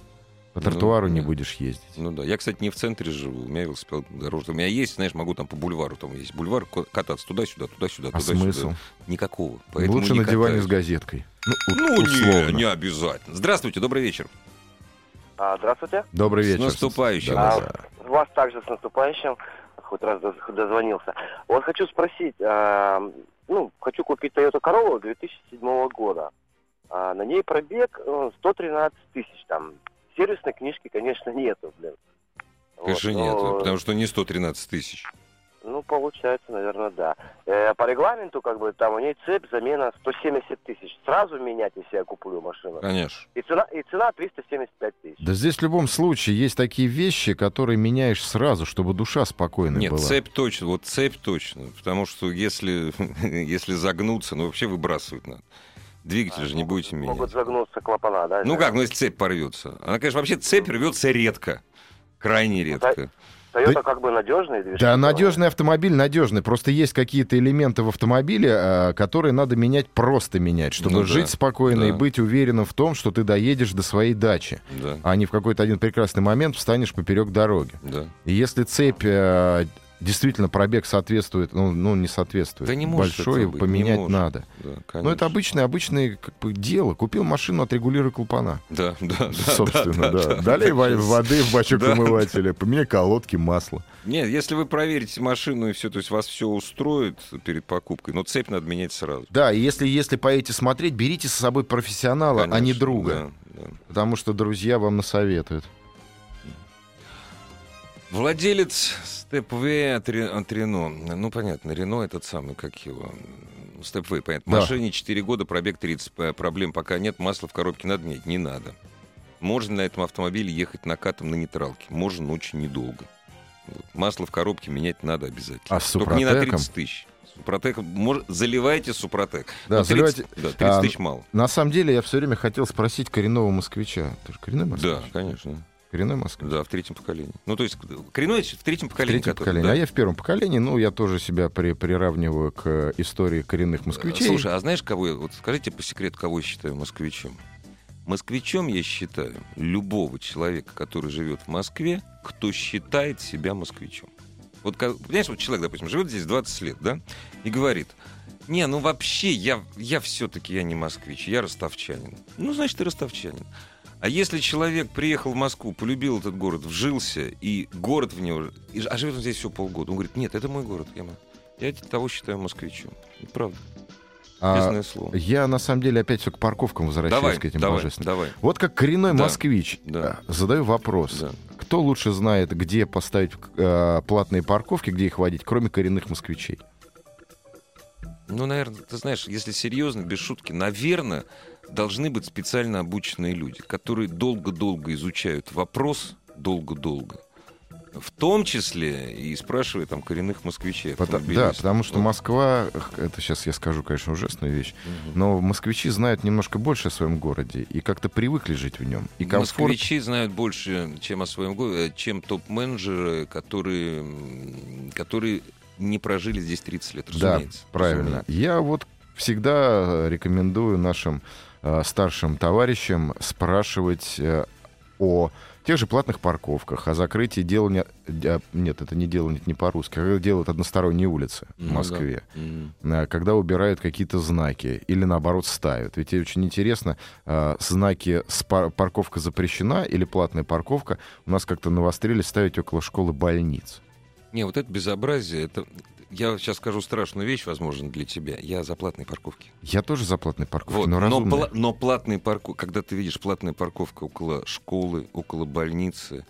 [SPEAKER 2] По
[SPEAKER 1] Ну,
[SPEAKER 2] тротуару не
[SPEAKER 1] да.
[SPEAKER 2] будешь ездить.
[SPEAKER 1] Ну да. Я, кстати, не в центре живу. У меня велосипед дорожка. У меня есть, знаешь, могу там по бульвару. Там есть бульвар, кататься туда-сюда, туда-сюда,
[SPEAKER 2] А
[SPEAKER 1] туда-сюда.
[SPEAKER 2] смысл?
[SPEAKER 1] Никакого. Поэтому
[SPEAKER 2] Лучше
[SPEAKER 1] не
[SPEAKER 2] на диване
[SPEAKER 1] катаюсь.
[SPEAKER 2] с газеткой. Ну, у-
[SPEAKER 1] Ну,
[SPEAKER 2] условно.
[SPEAKER 1] не, не обязательно. Здравствуйте, добрый вечер.
[SPEAKER 3] А, здравствуйте.
[SPEAKER 2] Добрый
[SPEAKER 1] С
[SPEAKER 2] вечер.
[SPEAKER 1] наступающим
[SPEAKER 2] Да,
[SPEAKER 1] вас.
[SPEAKER 2] да.
[SPEAKER 3] Вас также с наступающим. Хоть раз доз- дозвонился. Вот хочу спросить, а, ну, хочу купить Toyota Corolla 2007 года. А, на ней пробег э, 113 тысяч там. Сервисной книжки, конечно, нету, блин. Вот,
[SPEAKER 1] Конечно,
[SPEAKER 3] но,
[SPEAKER 1] нет, потому что не 113 тысяч.
[SPEAKER 3] Ну, получается, наверное, да. Э, по регламенту, как бы, там у ней цепь, замена 170 тысяч. Сразу менять, если я куплю машину.
[SPEAKER 1] Конечно.
[SPEAKER 3] И цена, и цена 375 тысяч.
[SPEAKER 2] Да здесь в любом случае есть такие вещи, которые меняешь сразу, чтобы душа спокойной
[SPEAKER 1] Нет,
[SPEAKER 2] была.
[SPEAKER 1] цепь точно, вот цепь точно. Потому что если, если загнуться, ну вообще выбрасывать надо. Двигатель же не будете менять.
[SPEAKER 3] Могут загнуться клапана, да?
[SPEAKER 1] Ну
[SPEAKER 3] да?
[SPEAKER 1] как, ну если цепь порвется? Она, конечно, вообще цепь рвется редко. Крайне редко.
[SPEAKER 3] Toyota
[SPEAKER 2] Да-
[SPEAKER 3] как бы надежный движок.
[SPEAKER 2] Да, надежный автомобиль надежный. Просто есть какие-то элементы в автомобиле, а, которые надо менять, просто менять, чтобы
[SPEAKER 1] Ну да,
[SPEAKER 2] жить спокойно и
[SPEAKER 1] да.
[SPEAKER 2] быть уверенным в том, что ты доедешь до своей дачи,
[SPEAKER 1] Да,
[SPEAKER 2] а не в какой-то один прекрасный момент встанешь поперек дороги.
[SPEAKER 1] да.
[SPEAKER 2] И если цепь э, действительно пробег соответствует, ну, ну, не соответствует,
[SPEAKER 1] Да не может
[SPEAKER 2] большой,
[SPEAKER 1] быть,
[SPEAKER 2] поменять
[SPEAKER 1] может.
[SPEAKER 2] надо.
[SPEAKER 1] да
[SPEAKER 2] Ну,
[SPEAKER 1] конечно.
[SPEAKER 2] это обычное, обычное как бы, дело. Купил машину, отрегулируй клапана.
[SPEAKER 1] Да, да, да.
[SPEAKER 2] Собственно,
[SPEAKER 1] да,
[SPEAKER 2] да.
[SPEAKER 1] да, да.
[SPEAKER 2] во- воды в бачок
[SPEAKER 1] Да.
[SPEAKER 2] омывателя, поменяй колодки, масло.
[SPEAKER 1] Нет, если вы проверите машину и все, то есть вас все устроит перед покупкой, но цепь надо менять сразу.
[SPEAKER 2] Да, и если, если поедете смотреть, берите с собой профессионала, а не
[SPEAKER 1] Конечно,
[SPEAKER 2] друга.
[SPEAKER 1] да, да.
[SPEAKER 2] Потому что друзья вам насоветуют.
[SPEAKER 1] Владелец Степ-В от, Ре- от Рено. Ну, понятно, Рено этот самый, как его... Степ-В, понятно.
[SPEAKER 2] Да.
[SPEAKER 1] Машине 4 года, пробег 30, п- проблем пока нет, масло в коробке надо менять, не надо. Можно на этом автомобиле ехать накатом на нейтралке, можно, но очень недолго. Вот. Масло в коробке менять надо обязательно.
[SPEAKER 2] А с
[SPEAKER 1] Только не на
[SPEAKER 2] Супротеком?
[SPEAKER 1] 30 тысяч. Супротек, мож- заливайте Супротек.
[SPEAKER 2] Да,
[SPEAKER 1] Но 30
[SPEAKER 2] заливайте.
[SPEAKER 1] да, 30
[SPEAKER 2] А,
[SPEAKER 1] тысяч мало.
[SPEAKER 2] На самом деле, я все время хотел спросить коренного москвича. Ты же коренной москвич?
[SPEAKER 1] Да, конечно.
[SPEAKER 2] Коренной москвич.
[SPEAKER 1] Да, в третьем поколении. Ну, то есть, коренной в третьем поколении.
[SPEAKER 2] Третье
[SPEAKER 1] который-
[SPEAKER 2] поколение.
[SPEAKER 1] да.
[SPEAKER 2] А я в первом поколении. Ну, я тоже себя при, приравниваю к э, истории коренных москвичей.
[SPEAKER 1] Слушай, а знаешь, кого. Вот скажите по секрету, кого я считаю москвичом? Москвичом я считаю любого человека, который живет в Москве, кто считает себя москвичом. Вот, понимаешь, вот человек, допустим, живет здесь 20 лет, да, и говорит, не, ну вообще я, я все-таки я не москвич, я ростовчанин. Ну, значит, ты ростовчанин. А если человек приехал в Москву, полюбил этот город, вжился, и город в него... и а живет он здесь всего полгода, он говорит, нет, это мой город, я, я того считаю москвичом. И Правда,
[SPEAKER 2] А,
[SPEAKER 1] слово.
[SPEAKER 2] я на самом деле опять все к парковкам возвращаюсь
[SPEAKER 1] Давай,
[SPEAKER 2] к этим
[SPEAKER 1] давай,
[SPEAKER 2] божественным.
[SPEAKER 1] давай.
[SPEAKER 2] Вот как коренной
[SPEAKER 1] Да,
[SPEAKER 2] москвич,
[SPEAKER 1] да.
[SPEAKER 2] э, задаю вопрос.
[SPEAKER 1] Да.
[SPEAKER 2] Кто лучше знает, где поставить э, платные парковки, где их водить, кроме коренных москвичей?
[SPEAKER 1] Ну, наверное, ты знаешь, если серьезно, без шутки, наверное, должны быть специально обученные люди, которые долго-долго изучают вопрос, долго-долго. В том числе и спрашивая там коренных москвичей.
[SPEAKER 2] Пота- да, потому что
[SPEAKER 1] Вот.
[SPEAKER 2] Москва, это сейчас я скажу, конечно, ужасную вещь,
[SPEAKER 1] Мгм.
[SPEAKER 2] но москвичи знают немножко больше о своем городе и как-то привыкли жить в нем. И комфорт...
[SPEAKER 1] Москвичи знают больше, чем о своем городе, чем топ-менеджеры, которые, которые не прожили здесь 30 лет,
[SPEAKER 2] Да,
[SPEAKER 1] разумеется.
[SPEAKER 2] правильно.
[SPEAKER 1] разумеется.
[SPEAKER 2] Я вот всегда рекомендую нашим старшим товарищам спрашивать э, о тех же платных парковках, о закрытии делания... э, Нет, это не делают не по-русски, когда делают односторонние улицы в
[SPEAKER 1] Ну да.
[SPEAKER 2] Москве.
[SPEAKER 1] Мгм.
[SPEAKER 2] э, когда убирают какие-то знаки или наоборот ставят. Ведь очень интересно, э, знаки парковка запрещена или платная парковка у нас как-то навострили ставить около школы больниц.
[SPEAKER 1] Не, вот это безобразие, это... Я сейчас скажу страшную вещь, возможно, для тебя. Я за платные парковки.
[SPEAKER 2] Я тоже за платные парковки,
[SPEAKER 1] Вот,
[SPEAKER 2] но
[SPEAKER 1] но,
[SPEAKER 2] разумные.
[SPEAKER 1] пла- но платные парковки, когда ты видишь платная парковка около школы, около больницы,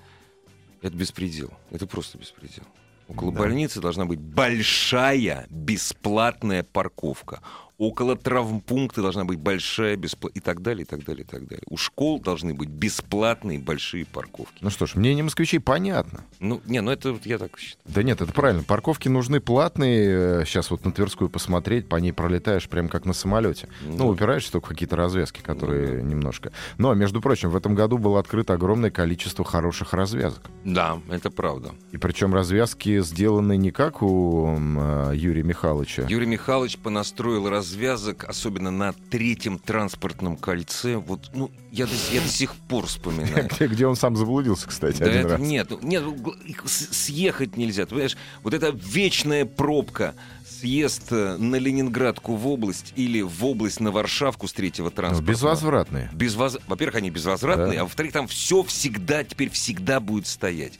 [SPEAKER 1] это беспредел. Это просто беспредел. Около
[SPEAKER 2] Да.
[SPEAKER 1] больницы должна быть большая бесплатная парковка. Около травмпункта должна быть большая бесплатная... И так далее, и так далее, и так далее. У школ должны быть бесплатные большие парковки.
[SPEAKER 2] Ну что ж, мнение москвичей понятно.
[SPEAKER 1] Ну, не, ну это вот я так считаю.
[SPEAKER 2] Да нет, это правильно. Парковки нужны платные. Сейчас вот на Тверскую посмотреть, по ней пролетаешь прям как на самолете. Ну,
[SPEAKER 1] Да.
[SPEAKER 2] упираешься только в какие-то развязки, которые немножко. Но, между прочим, в этом году было открыто огромное количество хороших развязок.
[SPEAKER 1] Да, это правда.
[SPEAKER 2] И причем развязки сделаны не как у э, Юрия Михайловича.
[SPEAKER 1] Юрий Михайлович понастроил развязок, особенно на третьем транспортном кольце. Вот, ну, я до, я до сих пор вспоминаю.
[SPEAKER 2] Где, где он сам заблудился, кстати,
[SPEAKER 1] Да
[SPEAKER 2] один
[SPEAKER 1] это
[SPEAKER 2] раз.
[SPEAKER 1] нет, ну, нет, ну, съехать нельзя. Ты понимаешь, вот эта вечная пробка, съезд э, на Ленинградку в область или в область на Варшавку с третьего
[SPEAKER 2] Ну,
[SPEAKER 1] транспорта.
[SPEAKER 2] безвозвратные.
[SPEAKER 1] Безвоз... Во-первых, они безвозвратные,
[SPEAKER 2] Да.
[SPEAKER 1] а во-вторых, там все всегда, теперь всегда будет стоять.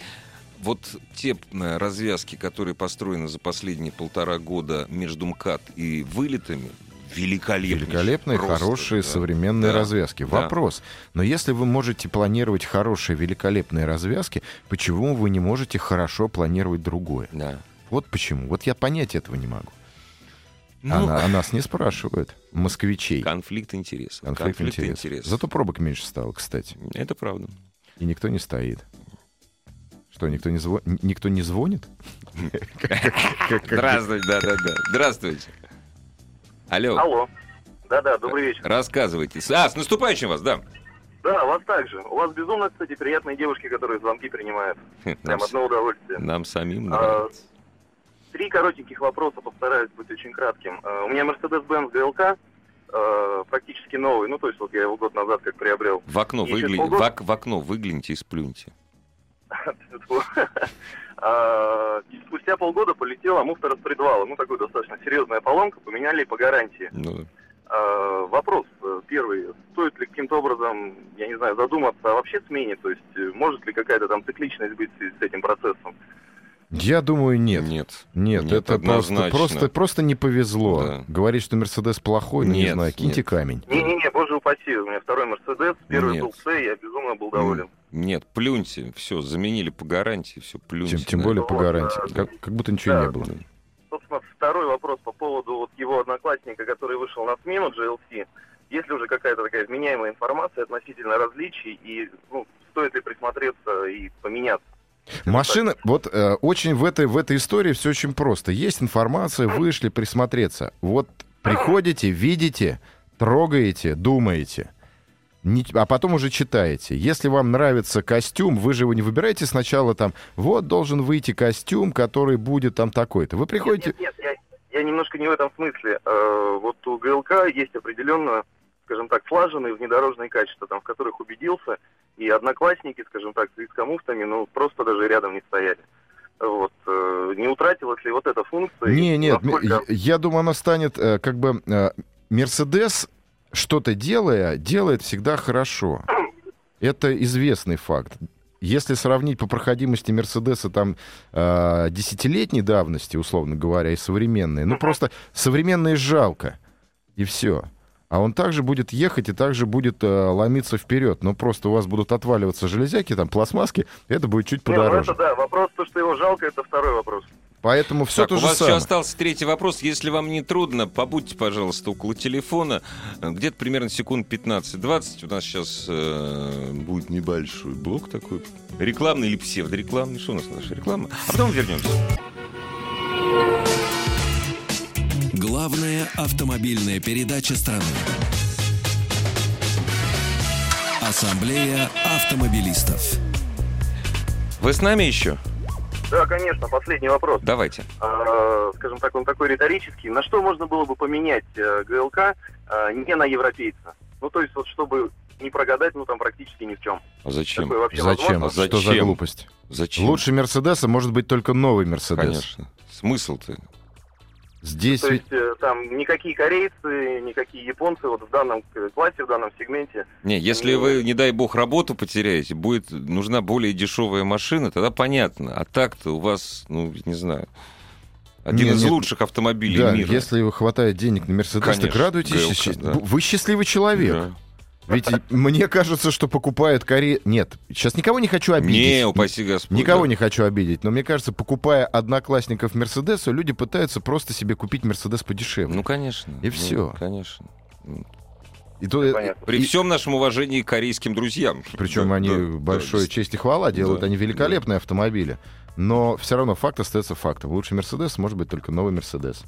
[SPEAKER 1] Вот те э, развязки, которые построены за последние полтора года между МКАД и вылетами, великолепные.
[SPEAKER 2] Великолепные,
[SPEAKER 1] Просто,
[SPEAKER 2] хорошие,
[SPEAKER 1] да.
[SPEAKER 2] современные
[SPEAKER 1] Да.
[SPEAKER 2] развязки.
[SPEAKER 1] Да.
[SPEAKER 2] Вопрос. Но если вы можете планировать хорошие, великолепные развязки, почему вы не можете хорошо планировать другое?
[SPEAKER 1] Да.
[SPEAKER 2] Вот почему. Вот я понять этого не могу.
[SPEAKER 1] Ну,
[SPEAKER 2] а, а нас не спрашивают. Москвичей.
[SPEAKER 1] конфликт интересов.
[SPEAKER 2] Конфликт, интерес.
[SPEAKER 1] интересов.
[SPEAKER 2] Зато пробок меньше стало, кстати.
[SPEAKER 1] Это правда.
[SPEAKER 2] И никто не стоит. Что, никто не, зво... никто не звонит?
[SPEAKER 1] Здравствуйте, да-да-да. Здравствуйте. Алло,
[SPEAKER 5] Алло. Да-да, добрый вечер.
[SPEAKER 1] рассказывайте. А, с наступающим вас, да.
[SPEAKER 5] Да, вас также. У вас безумно, кстати, приятные девушки, которые звонки принимают.
[SPEAKER 1] Нам,
[SPEAKER 5] Прям одно удовольствие.
[SPEAKER 1] нам самим
[SPEAKER 5] А,
[SPEAKER 1] нравится.
[SPEAKER 5] Три коротеньких вопроса, постараюсь быть очень кратким. А, У меня Mercedes-Benz GLK, практически новый, ну то есть вот я его год назад как приобрел.
[SPEAKER 1] В окно, выгля- в, ок- в окно выгляните и сплюньте.
[SPEAKER 5] А, и Спустя полгода полетела муфта распредвала. Ну, такой достаточно серьезная поломка, поменяли по гарантии.
[SPEAKER 1] Ну,
[SPEAKER 5] А, Вопрос э, первый. Стоит ли каким-то образом, я не знаю, задуматься о вообще смене? То есть э, может ли какая-то там цикличность быть с этим процессом?
[SPEAKER 2] Я думаю, нет.
[SPEAKER 1] нет.
[SPEAKER 2] Нет,
[SPEAKER 1] Нет,
[SPEAKER 2] это просто,
[SPEAKER 1] однозначно.
[SPEAKER 2] просто, просто не повезло.
[SPEAKER 1] Да.
[SPEAKER 2] Говорить, что Мерседес плохой, ну, не
[SPEAKER 1] Нет,
[SPEAKER 2] знаю, киньте
[SPEAKER 1] нет.
[SPEAKER 2] камень.
[SPEAKER 5] Не-не-не, боже упаси, у меня второй Мерседес, первый
[SPEAKER 1] Нет.
[SPEAKER 5] был С, я безумно был доволен.
[SPEAKER 1] Нет, плюньте. Все, заменили по гарантии, все, плюньте.
[SPEAKER 2] Тем, тем
[SPEAKER 1] да.
[SPEAKER 2] более по
[SPEAKER 5] Вот,
[SPEAKER 2] гарантии.
[SPEAKER 5] да.
[SPEAKER 2] Как, как будто ничего
[SPEAKER 5] Да.
[SPEAKER 2] не было.
[SPEAKER 5] Собственно, второй вопрос по поводу вот его одноклассника, который вышел на смену GLC. Есть ли уже какая-то такая вменяемая информация относительно различий и ну, стоит ли присмотреться и поменяться?
[SPEAKER 2] Машина, вот э, очень в этой, в этой истории все очень просто. Есть информация, вышли, присмотреться. Вот приходите, видите, трогаете, думаете. Не- а потом уже читаете. Если вам нравится костюм, вы же его не выбираете сначала там, вот должен выйти костюм, который будет там такой-то. Вы приходите...
[SPEAKER 5] Нет, нет, нет, я, я немножко не в этом смысле. Э, вот у ГЛК есть определенно, скажем так, слаженные внедорожные качества, там, в которых убедился, и одноклассники, скажем так, с вискомуфтами, ну, просто даже рядом не стояли. Вот. э, не утратилась ли вот эта функция?
[SPEAKER 2] Не, нет,
[SPEAKER 5] насколько-
[SPEAKER 2] я, думаю, она станет э, как бы... э, Мерседес, что-то делая, делает всегда хорошо. Это известный факт. Если сравнить по проходимости Мерседеса там э, десятилетней давности, условно говоря, и современные, ну просто современные жалко. И все. А он также будет ехать и также будет э, ломиться вперед. Но просто у вас будут отваливаться железяки, там, пластмасски, это будет чуть
[SPEAKER 7] Не, ну
[SPEAKER 2] подороже.
[SPEAKER 7] это да, вопрос, то, что его жалко, это второй вопрос.
[SPEAKER 2] Поэтому все
[SPEAKER 1] так,
[SPEAKER 2] то
[SPEAKER 1] у
[SPEAKER 2] же
[SPEAKER 1] вас
[SPEAKER 2] самое.
[SPEAKER 1] еще остался третий вопрос. Если вам не трудно, побудьте, пожалуйста, около телефона. Где-то примерно секунд 15-20. У нас сейчас э, будет небольшой блок такой. Рекламный или псевдорекламный. Что у нас наша реклама? А потом вернемся.
[SPEAKER 4] Главная автомобильная передача страны. Ассамблея автомобилистов.
[SPEAKER 1] Вы с нами еще?
[SPEAKER 7] Да, конечно, последний вопрос.
[SPEAKER 1] Давайте.
[SPEAKER 7] А, скажем так, он такой риторический. На что можно было бы поменять э, ГЛК а, не на европейца? Ну, то есть, вот чтобы не прогадать, ну, там практически ни в чем.
[SPEAKER 1] А зачем?
[SPEAKER 2] Зачем?
[SPEAKER 1] А
[SPEAKER 2] Что за
[SPEAKER 1] зачем?
[SPEAKER 2] глупость?
[SPEAKER 1] Зачем?
[SPEAKER 2] Лучше Мерседеса может быть только новый Мерседес.
[SPEAKER 1] Конечно. Смысл-то?
[SPEAKER 2] Здесь
[SPEAKER 7] То есть, э, там никакие корейцы, никакие японцы вот в данном э, классе, в данном сегменте.
[SPEAKER 1] Не, если
[SPEAKER 7] Ну,
[SPEAKER 1] вы, не дай бог, работу потеряете, будет нужна более дешевая машина, тогда понятно. А так-то у вас, ну, не знаю, один
[SPEAKER 2] Не,
[SPEAKER 1] из
[SPEAKER 2] нет.
[SPEAKER 1] лучших автомобилей
[SPEAKER 2] Да,
[SPEAKER 1] мира.
[SPEAKER 2] если хватает денег на Мерседес, так
[SPEAKER 1] Конечно,
[SPEAKER 2] радуйтесь.
[SPEAKER 1] Да.
[SPEAKER 2] Вы счастливый человек.
[SPEAKER 1] Да.
[SPEAKER 2] Ведь мне кажется, что покупают Коре... Нет, сейчас никого не хочу обидеть.
[SPEAKER 1] Не, упаси Господь.
[SPEAKER 2] Никого
[SPEAKER 1] да.
[SPEAKER 2] не хочу обидеть, но мне кажется, покупая одноклассников Мерседесу, люди пытаются просто себе купить Мерседес подешевле.
[SPEAKER 1] Ну, конечно.
[SPEAKER 2] И
[SPEAKER 1] Ну,
[SPEAKER 2] всё.
[SPEAKER 1] Конечно.
[SPEAKER 2] и то,
[SPEAKER 7] Понятно.
[SPEAKER 1] При
[SPEAKER 2] и-
[SPEAKER 1] всем нашем уважении к корейским друзьям.
[SPEAKER 2] Причем
[SPEAKER 1] Да,
[SPEAKER 2] они
[SPEAKER 1] да,
[SPEAKER 2] большой
[SPEAKER 1] да,
[SPEAKER 2] честь и хвала делают,
[SPEAKER 1] Да,
[SPEAKER 2] они великолепные автомобили. Но все равно факт остается фактом. Лучше Мерседес может быть только новый Мерседес.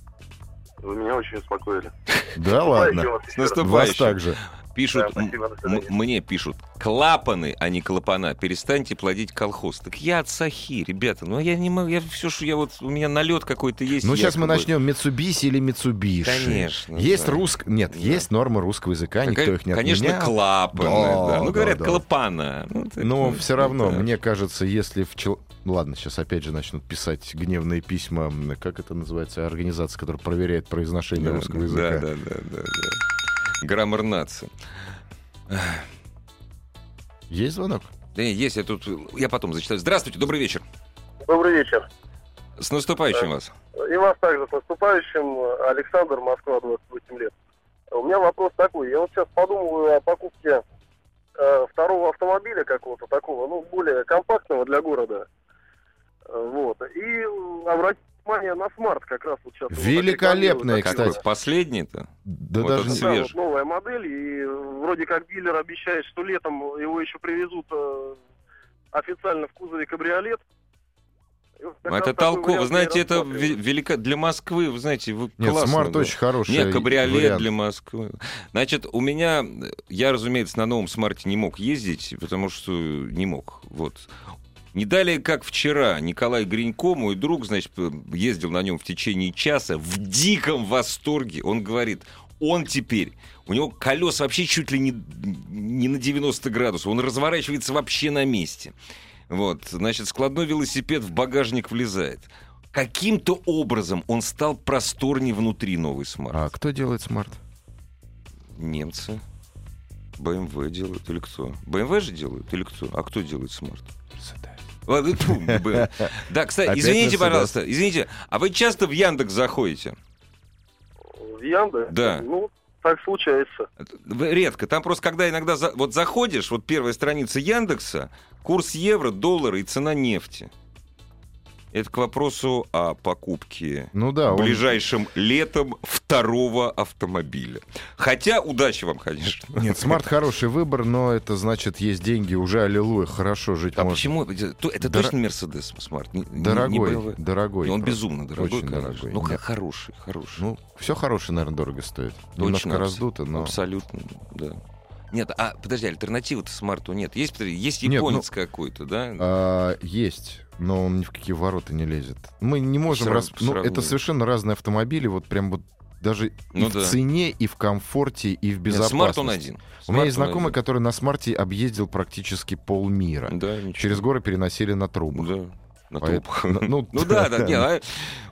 [SPEAKER 7] Вы меня очень успокоили.
[SPEAKER 2] Да ладно. Вас
[SPEAKER 1] наступающим.
[SPEAKER 2] также.
[SPEAKER 1] Пишут,
[SPEAKER 7] Да, спасибо,
[SPEAKER 1] мне пишут, клапаны, а не клапана, перестаньте плодить колхоз. Так я от Сахи, ребята, ну я не могу, я все, что я вот, у меня налет какой-то есть.
[SPEAKER 2] Ну, сейчас мы
[SPEAKER 1] якобы.
[SPEAKER 2] начнем Mitsubishi или Mitsubishi.
[SPEAKER 1] Конечно,
[SPEAKER 2] Есть
[SPEAKER 1] да.
[SPEAKER 2] руск... Нет,
[SPEAKER 1] Да.
[SPEAKER 2] есть нормы русского языка, никто
[SPEAKER 1] Какая-
[SPEAKER 2] их не
[SPEAKER 1] Конечно,
[SPEAKER 2] отменял.
[SPEAKER 1] клапаны,
[SPEAKER 2] Да,
[SPEAKER 1] да. Ну,
[SPEAKER 2] да,
[SPEAKER 1] говорят,
[SPEAKER 2] да.
[SPEAKER 1] клапана. Ну, так,
[SPEAKER 2] Но
[SPEAKER 1] ну,
[SPEAKER 2] все равно,
[SPEAKER 1] да.
[SPEAKER 2] мне кажется, если в чел... Ладно, сейчас опять же начнут писать гневные письма, как это называется, организация, которая проверяет произношение
[SPEAKER 1] Да,
[SPEAKER 2] русского
[SPEAKER 1] да,
[SPEAKER 2] языка.
[SPEAKER 1] Да, да, да, да. Граммар нации.
[SPEAKER 2] Есть звонок?
[SPEAKER 1] Да не, есть, я тут, я потом зачитаю. Здравствуйте, добрый вечер.
[SPEAKER 7] Добрый вечер.
[SPEAKER 1] С наступающим вас.
[SPEAKER 7] И вас также с наступающим. Александр, Москва, 28 лет. У меня вопрос такой. Я вот сейчас подумываю о покупке э, второго автомобиля какого-то такого, ну, более компактного для города. Э, Вот. И обратить внимание на смарт как раз вот сейчас.
[SPEAKER 2] Великолепная.
[SPEAKER 1] Какой
[SPEAKER 2] кстати.
[SPEAKER 1] последний-то?
[SPEAKER 2] Да
[SPEAKER 1] Вот
[SPEAKER 2] даже...
[SPEAKER 7] Да, вот новая модель, и вроде как дилер обещает, что летом его еще привезут э, официально в кузове кабриолет.
[SPEAKER 1] Это толково. Вы знаете, это велика для Москвы, вы знаете, вы
[SPEAKER 2] Нет,
[SPEAKER 1] классно,
[SPEAKER 2] смарт
[SPEAKER 1] да.
[SPEAKER 2] очень хороший
[SPEAKER 1] Нет, кабриолет
[SPEAKER 2] вариант.
[SPEAKER 1] для Москвы. Значит, у меня, я, разумеется, на новом смарте не мог ездить, потому что не мог. Вот. Не далее, как вчера, Николай Гринько, мой друг, значит, ездил на нем в течение часа в диком восторге. Он говорит, он теперь, у него колеса вообще чуть ли не, не на 90 градусов, он разворачивается вообще на месте. Вот, значит, складной велосипед в багажник влезает. Каким-то образом он стал просторнее внутри новый смарт.
[SPEAKER 2] А кто делает смарт?
[SPEAKER 1] Немцы. BMW делают или кто? BMW же делают или кто? А кто делает смарт? BMW. Да, кстати, извините, пожалуйста, извините, а вы часто в Яндекс заходите?
[SPEAKER 7] В Яндекс?
[SPEAKER 1] Да.
[SPEAKER 7] Ну, так случается.
[SPEAKER 1] Редко. Там просто, когда иногда за- вот заходишь, вот первая страница Яндекса, курс евро, доллара и цена нефти. Это к вопросу о покупке
[SPEAKER 2] Ну да, он...
[SPEAKER 1] ближайшим летом второго автомобиля. Хотя удачи вам, конечно.
[SPEAKER 2] Нет, смарт хороший выбор, но это значит, есть деньги, уже аллилуйя, хорошо жить
[SPEAKER 1] А
[SPEAKER 2] можно.
[SPEAKER 1] почему? То- Это
[SPEAKER 2] Дор-
[SPEAKER 1] точно Мерседес Смарт? Не- не-
[SPEAKER 2] Дорогой,
[SPEAKER 1] не BMW?
[SPEAKER 2] дорогой.
[SPEAKER 1] Он
[SPEAKER 2] просто.
[SPEAKER 1] безумно дорогой,
[SPEAKER 2] Очень
[SPEAKER 1] конечно.
[SPEAKER 2] дорогой.
[SPEAKER 1] Ну, как хороший, хороший.
[SPEAKER 2] Ну, все хорошее, наверное, дорого стоит.
[SPEAKER 1] Точно,
[SPEAKER 2] Немножко раздуто, но...
[SPEAKER 1] Абсолютно, да. Нет, а подожди, альтернативы-то смарту нет. Есть, есть
[SPEAKER 2] Нет,
[SPEAKER 1] японец какой-то, да?
[SPEAKER 2] А, есть, но он ни в какие ворота не лезет. Мы не можем...
[SPEAKER 1] Сра-
[SPEAKER 2] рас- Ну, это совершенно разные автомобили, вот прям вот даже и
[SPEAKER 1] Ну
[SPEAKER 2] в
[SPEAKER 1] да.
[SPEAKER 2] цене, и в комфорте, и в
[SPEAKER 1] Нет,
[SPEAKER 2] безопасности.
[SPEAKER 1] смарт он один.
[SPEAKER 2] У меня
[SPEAKER 1] Смарт
[SPEAKER 2] есть знакомый,
[SPEAKER 1] один.
[SPEAKER 2] который на смарте объездил практически полмира.
[SPEAKER 1] Да, ничего.
[SPEAKER 2] Через горы переносили на трубах.
[SPEAKER 1] Да, на трубах.
[SPEAKER 2] Ну,
[SPEAKER 1] Ну да, да, не, а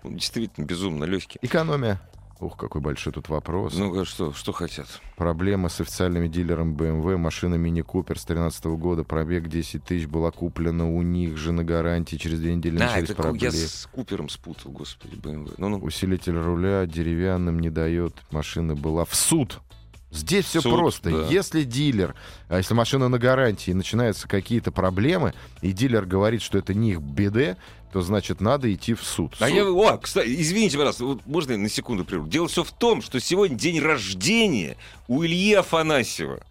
[SPEAKER 1] он действительно безумно легкий.
[SPEAKER 2] Экономия. Ух, какой большой тут вопрос.
[SPEAKER 1] Ну, что, что хотят?
[SPEAKER 2] Проблема с официальными дилером BMW. Машина Мини Купер с 2013 года. Пробег 10 тысяч была куплена у них же на гарантии. Через две недели
[SPEAKER 1] А,
[SPEAKER 2] начались
[SPEAKER 1] это
[SPEAKER 2] проблемы.
[SPEAKER 1] я с Купером спутал, господи, BMW. Ну, ну,
[SPEAKER 2] Усилитель руля деревянным не дает. Машина была в суд. Здесь все
[SPEAKER 1] Суд,
[SPEAKER 2] просто.
[SPEAKER 1] да.
[SPEAKER 2] Если дилер, а если машина на гарантии, начинаются какие-то проблемы, и дилер говорит, что это не их беде, то значит надо идти в суд.
[SPEAKER 1] А
[SPEAKER 2] Суд-
[SPEAKER 1] я, о, кстати, извините, пожалуйста, вот можно я на секунду прерву? Дело все в том, что сегодня день рождения у Ильи Афанасьева.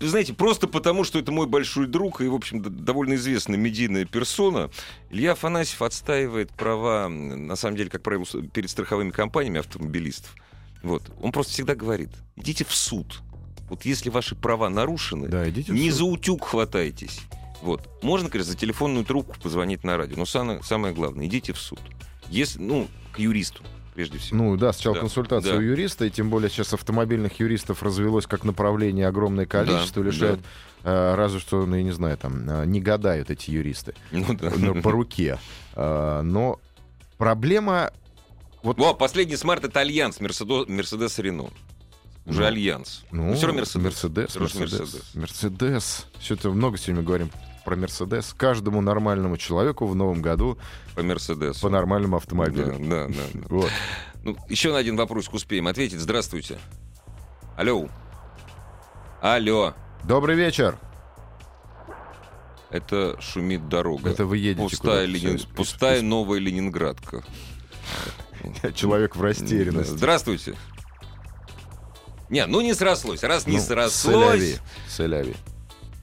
[SPEAKER 1] Знаете, просто потому, что это мой большой друг и, в общем, довольно известная медийная персона, Илья Афанасьев отстаивает права, на самом деле, как правило, перед страховыми компаниями автомобилистов. Вот. Он просто всегда говорит, идите в суд. Вот если ваши права нарушены,
[SPEAKER 2] Да, идите
[SPEAKER 1] не за утюг хватайтесь. Вот. Можно, конечно, за телефонную трубку позвонить на радио. Но самое, самое главное, идите в суд. Если, ну, к юристу, прежде всего.
[SPEAKER 2] Ну да, сначала
[SPEAKER 1] Да,
[SPEAKER 2] консультация
[SPEAKER 1] да.
[SPEAKER 2] у юриста, и тем более сейчас автомобильных юристов развелось как направление огромное количество,
[SPEAKER 1] Да,
[SPEAKER 2] лишают э, разве что, ну я не знаю, там э, не гадают эти юристы
[SPEAKER 1] Ну да.
[SPEAKER 2] ну, по руке. Э, Но проблема вот
[SPEAKER 1] О, последний смарт это Альянс, Мерседес Рено. Уже
[SPEAKER 2] Ну,
[SPEAKER 1] Альянс.
[SPEAKER 2] Ну,
[SPEAKER 1] все равно Мерседес.
[SPEAKER 2] Мерседес, Мерседес. Мерседес. Что-то много сегодня говорим про Мерседес. Каждому нормальному человеку в новом году
[SPEAKER 1] По Мерседесу.
[SPEAKER 2] по нормальному автомобилю.
[SPEAKER 1] да, да, да.
[SPEAKER 2] Вот.
[SPEAKER 1] Ну, еще на один вопросик успеем ответить. Здравствуйте. Алло. Алло.
[SPEAKER 2] Добрый вечер.
[SPEAKER 1] Это шумит дорога.
[SPEAKER 2] Это вы едете
[SPEAKER 1] Пустая,
[SPEAKER 2] всё,
[SPEAKER 1] Пустая новая Ленинградка.
[SPEAKER 2] Человек в растерянности.
[SPEAKER 1] Здравствуйте. Не, ну не срослось. Раз не
[SPEAKER 2] Ну,
[SPEAKER 1] срослось.
[SPEAKER 2] Селяви.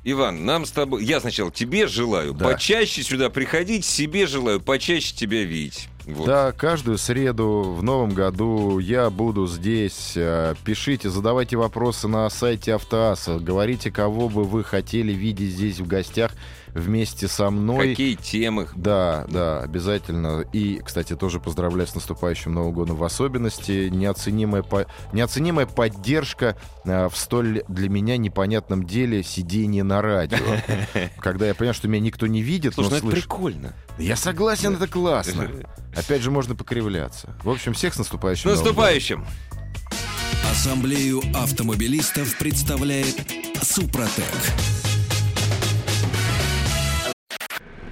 [SPEAKER 1] Иван, нам с тобой... Я сначала тебе желаю
[SPEAKER 2] Да.
[SPEAKER 1] почаще сюда приходить, себе желаю почаще тебя видеть. Вот.
[SPEAKER 2] Да, каждую среду в новом году я буду здесь. Э, Пишите, задавайте вопросы на сайте Автоаса. Говорите, кого бы вы хотели видеть здесь в гостях вместе со мной.
[SPEAKER 1] Какие темы?
[SPEAKER 2] Да, да, обязательно. И, кстати, тоже поздравляю с наступающим Новым годом в особенности. Неоценимая, по- неоценимая поддержка э, в столь для меня непонятном деле сидения на радио. Когда я понимаю, что меня никто не видит,
[SPEAKER 1] Слушай, ну
[SPEAKER 2] но
[SPEAKER 1] это
[SPEAKER 2] слышит.
[SPEAKER 1] прикольно.
[SPEAKER 2] Я согласен, это классно. Опять же, можно покривляться. В общем, всех с наступающим
[SPEAKER 1] наступающим!
[SPEAKER 4] Ассамблею автомобилистов представляет Супротек.